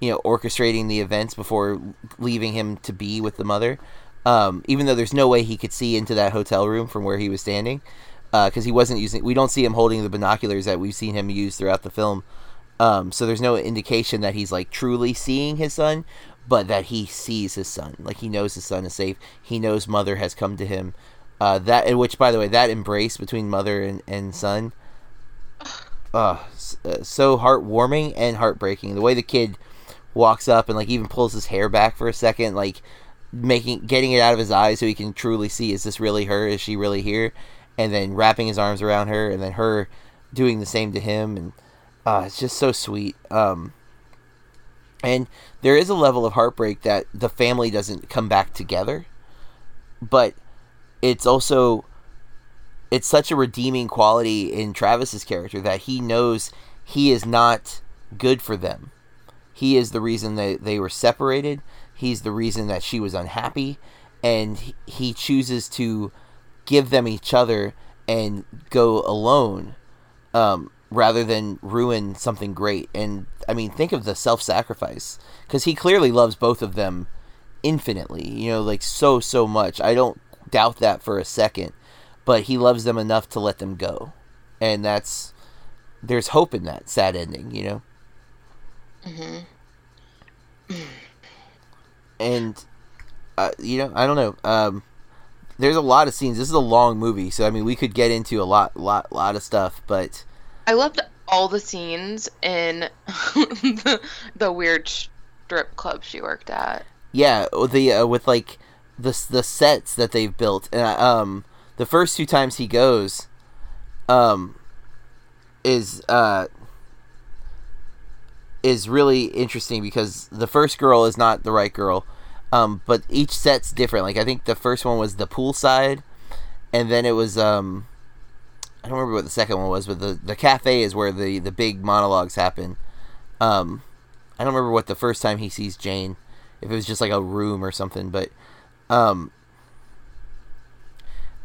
you know orchestrating the events before leaving him to be with the mother. Um, even though there's no way he could see into that hotel room from where he was standing because he wasn't using we don't see him holding the binoculars that we've seen him use throughout the film. Um, so there's no indication that he's like truly seeing his son but that he sees his son. Like he knows his son is safe. He knows mother has come to him. Uh, that which by the way that embrace between mother and, and son uh, so heartwarming and heartbreaking. The way the kid walks up and like even pulls his hair back for a second like making getting it out of his eyes so he can truly see is this really her? Is she really here? And then wrapping his arms around her and then her doing the same to him and uh, it's just so sweet um And there is a level of heartbreak that the family doesn't come back together, but it's also it's such a redeeming quality in Travis's character that he knows he is not good for them. He is the reason that they were separated. He's the reason that she was unhappy, and he- chooses to give them each other and go alone um, rather than ruin something great. And I mean, think of the self sacrifice because he clearly loves both of them infinitely, you know, like so, so much. I don't doubt that for a second, but he loves them enough to let them go. And that's, there's hope in that sad ending, you know? And, uh, you know, I don't know. Um, there's a lot of scenes. This is a long movie, so I mean, we could get into a lot, lot, lot of stuff. But I loved all the scenes in the, the weird strip club she worked at. yeah, with the uh, with like the the sets that they've built, and uh, um, the first two times he goes, um, is uh is really interesting because the first girl is not the right girl, um, but each set's different. Like I think the first one was the pool side, and then it was um, I don't remember what the second one was, but the the cafe is where the the big monologues happen. Um, I don't remember what the first time he sees Jane, if it was just like a room or something, but um,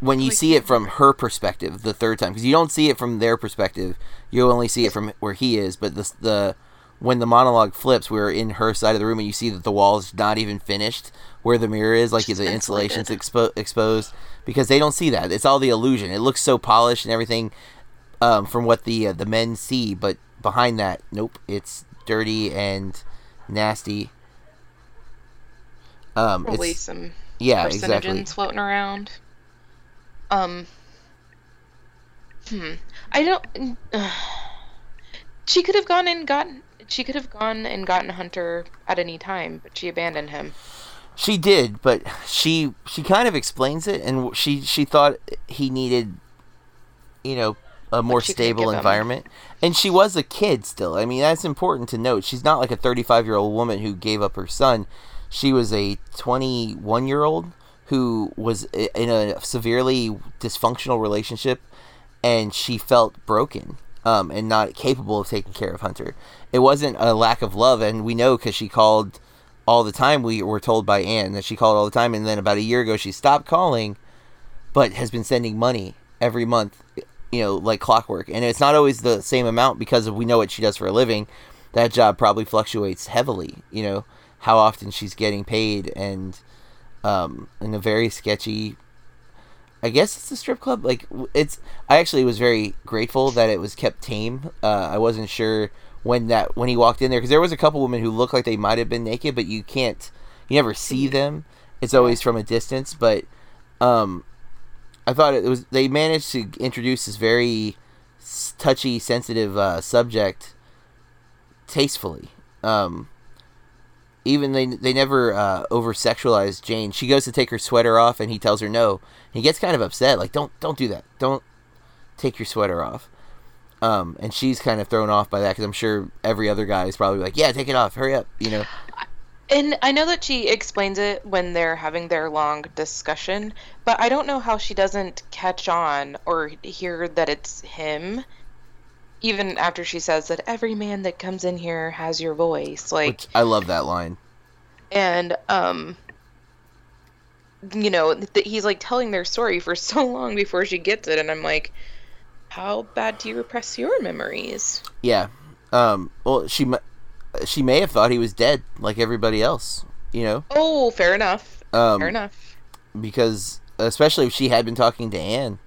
when you Like- see it from her perspective the third time, because you don't see it from their perspective, you only see it from where he is. But the the when the monologue flips, we're in her side of the room, and you see that the wall is not even finished, where the mirror is, like the insulation's insulated. expo- exposed, because they don't see that. It's all the illusion. It looks so polished and everything um, from what the uh, the men see, but behind that, nope, it's dirty and nasty. Um, Probably it's some yeah, exactly. floating around. Um. Hmm. I don't. she could have gone and gotten. She could have gone and gotten Hunter at any time, but she abandoned him. She did, but she she kind of explains it, and she she thought he needed, you know, a more stable give him. environment. And she was a kid still. I mean, that's important to note. She's not like a 35 year old woman who gave up her son. She was a 21 year old who was in a severely dysfunctional relationship, and she felt broken. Um, and not capable of taking care of Hunter. It wasn't a lack of love, and we know because she called all the time. We were told by Anne that she called all the time, and then about a year ago she stopped calling, but has been sending money every month, you know, like clockwork. And it's not always the same amount because we know what she does for a living. That job probably fluctuates heavily, you know, how often she's getting paid, and um, in a very sketchy. I guess it's a strip club. Like it's. I actually was very grateful that it was kept tame. Uh, I wasn't sure when that when he walked in there because there was a couple women who looked like they might have been naked, but you can't. You never see them. It's always from a distance. But um, I thought it was they managed to introduce this very touchy, sensitive uh, subject tastefully. Um, even they they never uh, over sexualize Jane. She goes to take her sweater off, and he tells her no. He gets kind of upset, like don't don't do that. Don't take your sweater off. Um, and she's kind of thrown off by that because I'm sure every other guy is probably like, yeah, take it off, hurry up, you know. And I know that she explains it when they're having their long discussion, but I don't know how she doesn't catch on or hear that it's him. Even after she says that every man that comes in here has your voice, like, Which I love that line. and um, you know, th- he's like telling their story for so long before she gets it, and I'm like, how bad do you repress your memories? Yeah. Um. Well, she she may have thought he was dead, like everybody else, you know. Oh, fair enough. Um, fair enough. because especially if she had been talking to Anne,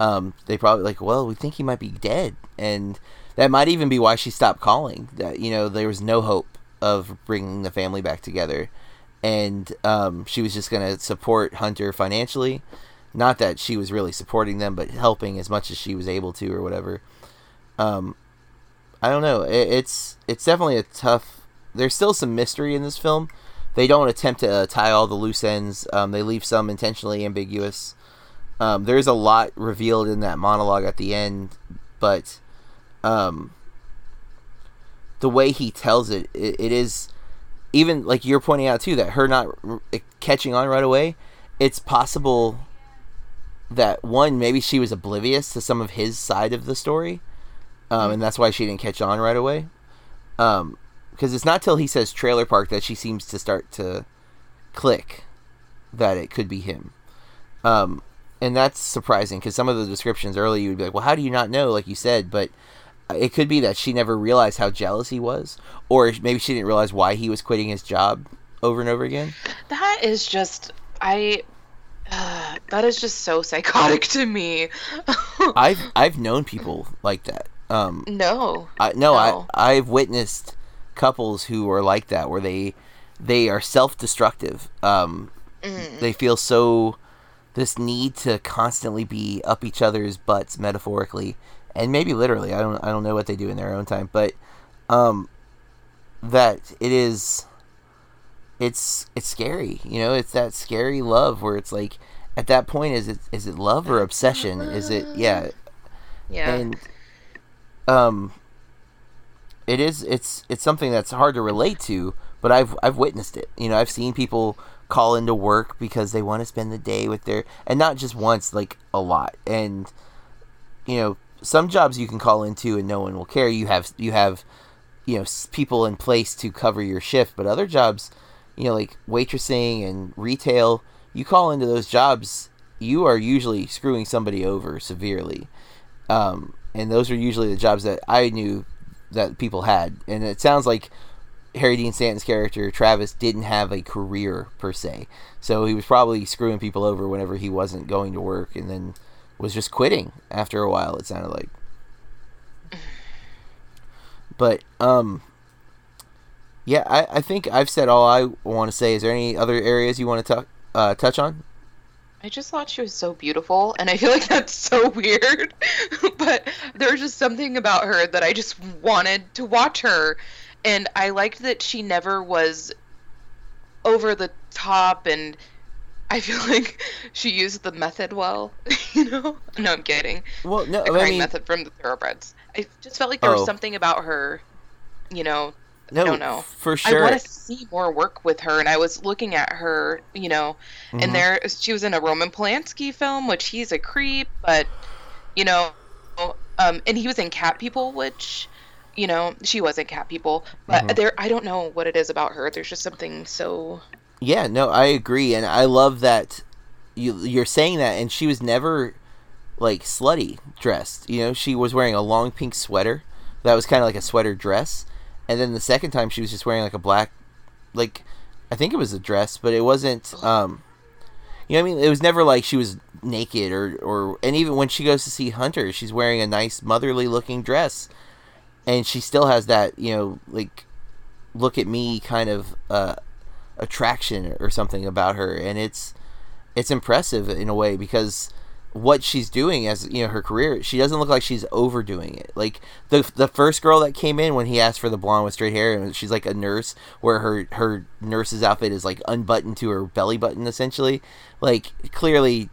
um, they probably like, well, we think he might be dead, and that might even be why she stopped calling. That you know there was no hope of bringing the family back together, and um, she was just gonna support Hunter financially. Not that she was really supporting them, but helping as much as she was able to, or whatever. Um, I don't know. It, it's it's definitely a tough. There's still some mystery in this film. They don't attempt to uh, tie all the loose ends. Um, they leave some intentionally ambiguous. Um, there's a lot revealed in that monologue at the end, but um, the way he tells it, it, it is even like you're pointing out too that her not r- catching on right away, it's possible that one maybe she was oblivious to some of his side of the story, um, and that's why she didn't catch on right away. Um, because it's not till he says trailer park that she seems to start to click that it could be him. Um, and that's surprising because some of the descriptions early you would be like, well, how do you not know? Like you said, but it could be that she never realized how jealous he was, or maybe she didn't realize why he was quitting his job over and over again. That is just I. Uh, that is just so psychotic to me. I've I've known people like that. Um, no. I, no, No. I I've witnessed couples who are like that, where they they are self destructive. Um, Mm. They feel so this need to constantly be up each other's butts, metaphorically and maybe literally. I don't I don't know what they do in their own time, but um, that it is it's it's scary. You know, it's that scary love where it's like at that point is it is it love or obsession? Is it yeah Yeah. and um it is it's it's something that's hard to relate to but i've i've witnessed it you know i've seen people call into work because they want to spend the day with their and not just once like a lot. And you know some jobs you can call into and no one will care. You have you have you know people in place to cover your shift. But other jobs you know like waitressing and retail you call into those jobs you are usually screwing somebody over severely. Um, and those are usually the jobs that I knew that people had. And it sounds like Harry Dean Stanton's character Travis didn't have a career per se, so he was probably screwing people over whenever he wasn't going to work, and then was just quitting after a while. It sounded like. But um, yeah, I, I think I've said all I want to say. Is there any other areas you want to t- uh, touch on? I just thought she was so beautiful, and I feel like that's so weird. but there was just something about her that I just wanted to watch her. And I liked that she never was over the top, and I feel like she used the method well. you know? No, I'm kidding. Well, no, The I mean, method from the thoroughbreds. I just felt like there Oh. was something about her, you know, no, don't know. for sure. I want to see more work with her, and I was looking at her, you know, Mhm. and there she was in a Roman Polanski film, which he's a creep, but you know, um, and he was in Cat People, which you know she wasn't Cat People, but Mhm. there I don't know what it is about her. There's just something so Yeah, no, I agree, and I love that you you're saying that. And she was never like slutty dressed. You know, she was wearing a long pink sweater that was kind of like a sweater dress, and then the second time she was just wearing like a black, like I think it was a dress, but it wasn't. Um, you know, what I mean, it was never like she was naked or or. And even when she goes to see Hunter, she's wearing a nice motherly looking dress, and she still has that you know like look at me kind of uh attraction or something about her and it's it's impressive in a way because what she's doing as you know her career she doesn't look like she's overdoing it. Like the the first girl that came in when he asked for the blonde with straight hair and she's like a nurse where her her nurse's outfit is like unbuttoned to her belly button essentially like clearly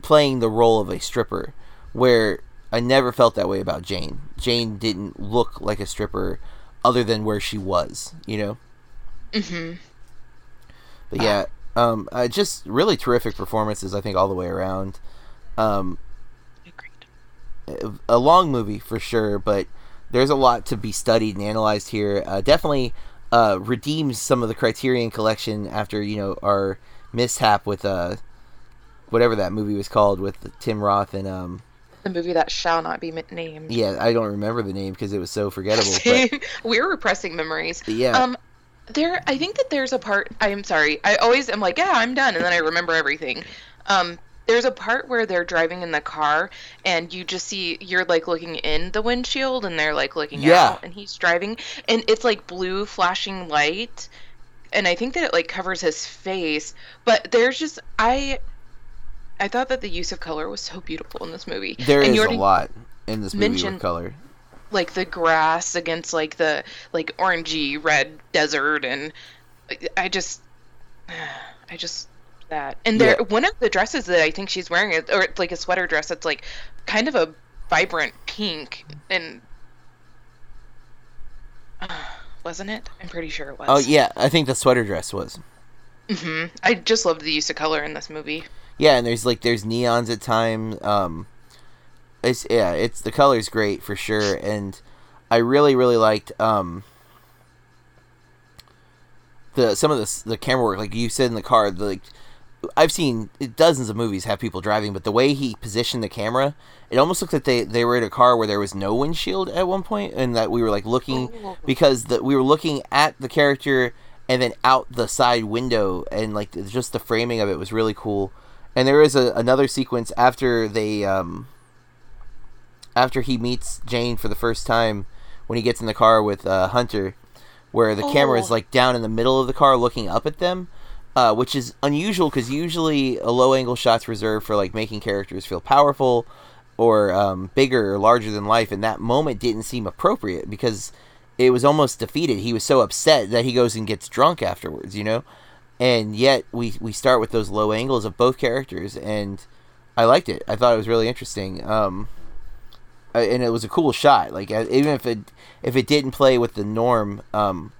playing the role of a stripper where I never felt that way about Jane Jane didn't look like a stripper other than where she was you know hmm but yeah, um, uh, just really terrific performances. I think all the way around. Um, agreed. a long movie for sure, but there's a lot to be studied and analyzed here. Uh, definitely uh, redeems some of the Criterion Collection after you know our mishap with uh, whatever that movie was called with Tim Roth and um, The movie that shall not be named. yeah, I don't remember the name because it was so forgettable. Same. We're repressing memories. But yeah, Um, there, I think that there's a part. I'm sorry. I always am like, yeah, I'm done, and then I remember everything. Um, there's a part where they're driving in the car, and you just see you're like looking in the windshield, and they're like looking Yeah. out, and he's driving, and it's like blue flashing light, and I think that it like covers his face, but there's just I. I thought that the use of color was so beautiful in this movie. there and is a lot in this movie mentioned- with color. like the grass against like the like orangey red desert and I just I just that and there Yeah. one of the dresses that I think she's wearing is or it's like a sweater dress that's like kind of a vibrant pink and like wasn't it? I'm pretty sure it was. Oh yeah, I think the sweater dress was. hmm I just loved the use of color in this movie. Yeah, and there's like there's neons at times. Um, it's yeah, it's the color's great for sure, and I really really liked um the some of the the camera work, like you said in the car. The, like I've seen dozens of movies have people driving, but the way he positioned the camera, it almost looked like they they were in a car where there was no windshield at one point, and that we were like looking because the, we were looking at the character and then out the side window, and like just the framing of it was really cool. And there is a, another sequence after they um after he meets Jane for the first time when he gets in the car with uh, Hunter, where the camera is Oh. like down in the middle of the car looking up at them. Uh, which is unusual because usually a low angle shot's reserved for like making characters feel powerful or um, bigger or larger than life, and that moment didn't seem appropriate because it was almost defeated. He was so upset that he goes and gets drunk afterwards, you know. And yet we we start with those low angles of both characters, and I liked it. I thought it was really interesting. Um, and it was a cool shot. Like uh, even if it if it didn't play with the norm, um,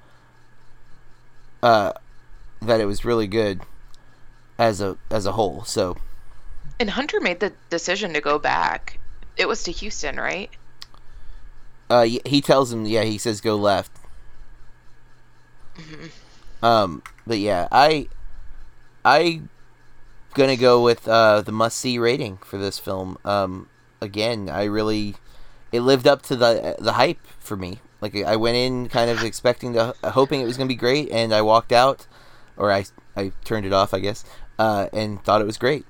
uh, that it was really good as a as a whole. So And Hunter made the decision to go back. It was to Houston, right? uh, he tells him, yeah, he says go left. Um, but yeah, I I gonna go with uh, the must see rating for this film. Um, again, I really it lived up to the the hype for me. Like I went in kind of expecting to hoping it was gonna be great, and I walked out, or I I turned it off, I guess, uh, and thought it was great.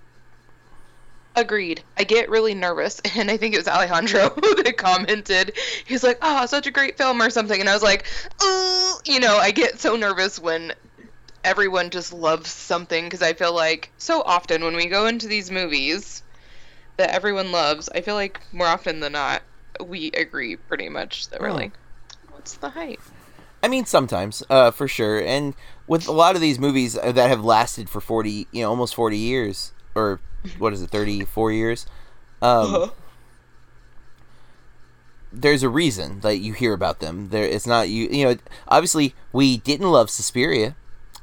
Agreed. I get really nervous, and I think it was Alejandro that commented. He's like, "Oh, such a great film" or something, and I was like, "Oh, you know, I get so nervous when everyone just loves something because I feel like so often when we go into these movies that everyone loves, I feel like more often than not we agree pretty much that we're Hmm. like, "What's the hype?" I mean, sometimes, uh, for sure. And with a lot of these movies that have lasted for 40, you know, almost 40 years, or what is it, 34 years, um, there's a reason that you hear about them. There, It's not, you, you know, obviously we didn't love Suspiria,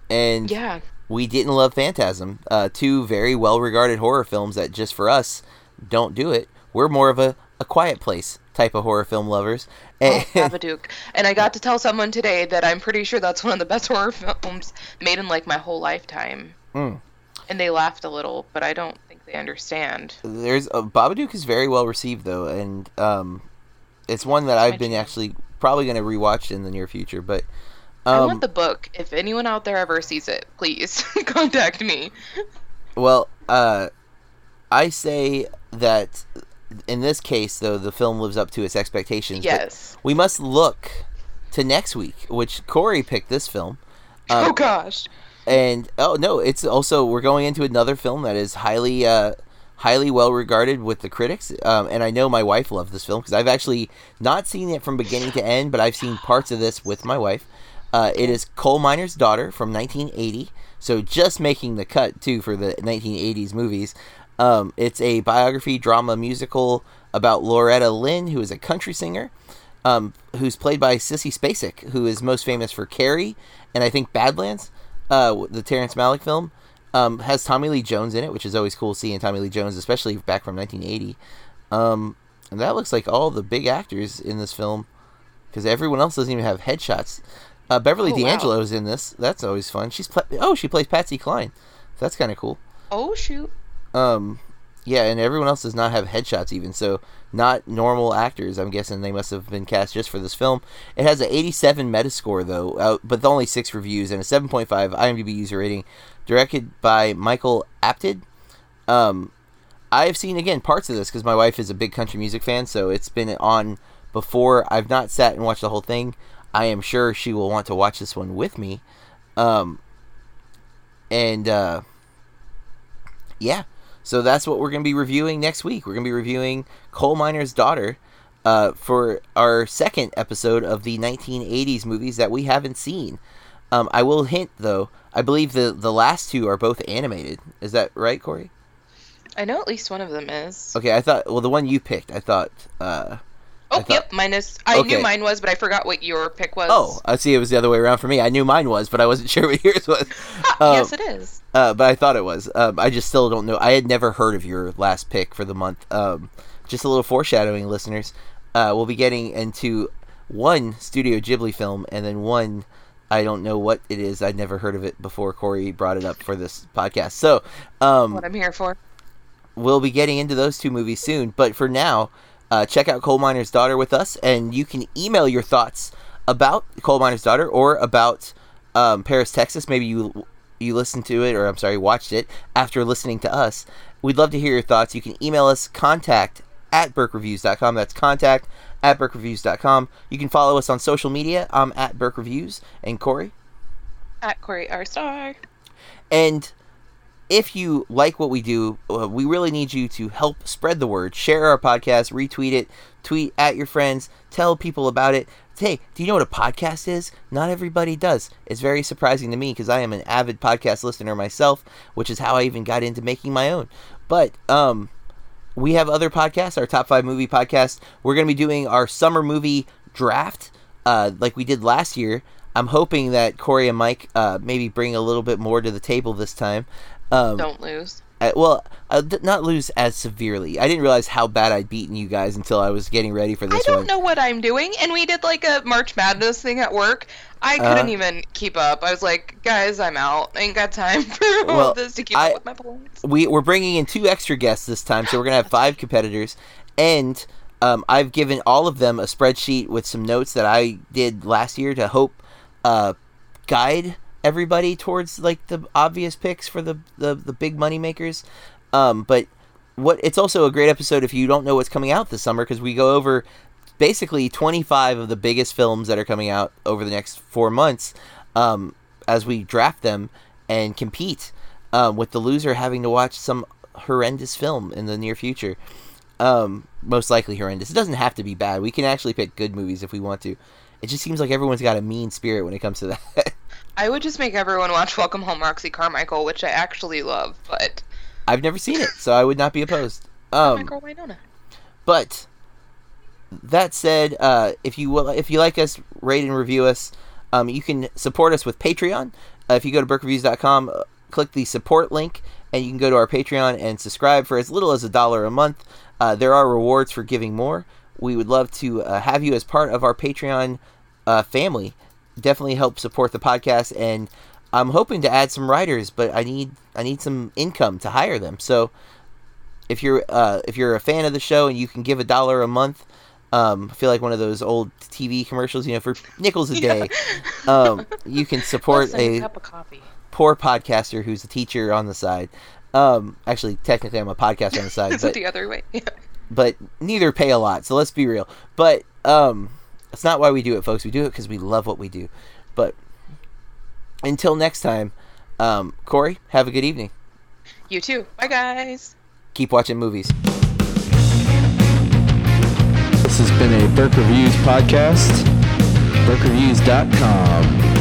and yeah. we didn't love Phantasm. Uh, two very well regarded horror films that just for us don't do it. We're more of a, a quiet place type of horror film lovers. Oh, And, Babadook. And I got to tell someone today that I'm pretty sure that's one of the best horror films made in like my whole lifetime. Mm. And they laughed a little, but I don't think they understand. There's uh, Babadook is very well received though, and um, it's one that I've been actually probably going to rewatch in the near future. But I um, want the book. If anyone out there ever sees it, please contact me. well, uh, I say that in this case though, the film lives up to its expectations. Yes. we must look to next week, which Corey picked this film. oh Uh, gosh. and oh no, it's also we're going into another film that is highly uh highly well regarded with the critics. Um, and I know my wife loved this film because I've actually not seen it from beginning to end, but I've seen parts of this with my wife. Uh, it is Coal Miner's Daughter from 1980, so just making the cut too for the 1980s movies. Um, it's a biography drama musical about Loretta Lynn, who is a country singer um, who's played by Sissy Spacek, who is most famous for Carrie and I think Badlands, uh, the Terrence Malick film. Um, has Tommy Lee Jones in it, which is always cool seeing Tommy Lee Jones, especially back from 1980. Um, and that looks like all the big actors in this film, because everyone else doesn't even have headshots. Uh, Beverly Oh, wow. D'Angelo's in this. That's always fun. She's pla- oh, she plays Patsy Cline. That's kind of cool. Oh shoot. Um, yeah, and everyone else does not have headshots even, so not normal actors. I'm guessing they must have been cast just for this film. It has an 87 Metascore though, uh, but only six reviews and a 7.5 IMDb user rating. Directed by Michael Apted. Um, I've seen again parts of this because my wife is a big country music fan, so it's been on before. I've not sat and watched the whole thing. I am sure she will want to watch this one with me. Um, and uh, yeah, so that's what we're going to be reviewing next week. We're going to be reviewing Coal Miner's Daughter uh, for our second episode of the 1980s movies that we haven't seen. Um, I will hint, though, I believe the, the last two are both animated. Is that right, Corey? I know at least one of them is. Okay, I thought, well, the one you picked, I thought, uh, Oh, thought- yep, mine is. I Okay. knew mine was, but I forgot what your pick was. Oh, I see. It was the other way around for me. I knew mine was, but I wasn't sure what yours was. Uh, yes, it is. Uh, but I thought it was. Um, I just still don't know. I had never heard of your last pick for the month. Um, just a little foreshadowing, listeners. Uh, we'll be getting into one Studio Ghibli film and then one. I don't know what it is. I'd never heard of it before Corey brought it up for this podcast. So, um, What I'm here for. we'll be getting into those two movies soon. But for now, uh, check out Coal Miner's Daughter with us, and you can email your thoughts about Coal Miner's Daughter or about um, Paris, Texas. Maybe you you listened to it, or I'm sorry, watched it after listening to us. We'd love to hear your thoughts. You can email us contact at burkreviews.com. That's contact at burkreviews.com. You can follow us on social media. I'm at Burke Reviews and Corey. At Corey R Star. And if you like what we do, uh, we really need you to help spread the word. Share our podcast, retweet it, tweet at your friends, tell people about it. Hey, do you know what a podcast is? Not everybody does. It's very surprising to me because I am an avid podcast listener myself, which is how I even got into making my own. But um, we have other podcasts, our top five movie podcast. We're going to be doing our summer movie draft, uh, like we did last year. I'm hoping that Corey and Mike uh, maybe bring a little bit more to the table this time. Um, Don't lose. uh, well, uh, not lose as severely. I didn't realize how bad I'd beaten you guys until I was getting ready for this. I don't one. know what I'm doing, and we did like a March Madness thing at work. I Uh-huh. couldn't even keep up. I was like, guys, I'm out. I ain't got time for all Well, this to keep I- up with my points. we we're bringing in two extra guests this time, so we're gonna have five competitors, and um, I've given all of them a spreadsheet with some notes that I did last year to hope uh, guide everybody towards like the obvious picks for the the, the big money makers. Um, but what it's also a great episode if you don't know what's coming out this summer because we go over basically 25 of the biggest films that are coming out over the next four months um, as we draft them and compete um, with the loser having to watch some horrendous film in the near future. Um, most likely horrendous. It doesn't have to be bad. We can actually pick good movies if we want to. It just seems like everyone's got a mean spirit when it comes to that I would just make everyone watch Welcome Home, Roxy Carmichael, which I actually love, but i've never seen it so i would not be opposed my um, girl Winona. But that said, uh, if you will, if you like us, rate and review us. Um, you can support us with Patreon. Uh, if you go to burkreviews.com, uh, click the support link, and you can go to our Patreon and subscribe for as little as a dollar a month. Uh, there are rewards for giving more. We would love to uh, have you as part of our Patreon uh, family. Definitely help support the podcast, and I'm hoping to add some writers, but I need I need some income to hire them. So if you're uh, if you're a fan of the show and you can give a dollar a month, um, I feel like one of those old TV commercials, you know, for nickels a day, um, you can support a coffee. poor podcaster who's a teacher on the side. Um, actually, technically, I'm a podcaster on the side, Is it but the other way? Yeah. but neither pay a lot. So let's be real. But um, that's not why we do it, folks. We do it because we love what we do. But until next time, um, Corey, have a good evening. You too. Bye, guys. Keep watching movies. This has been a Burke Reviews podcast. BurkeReviews.com.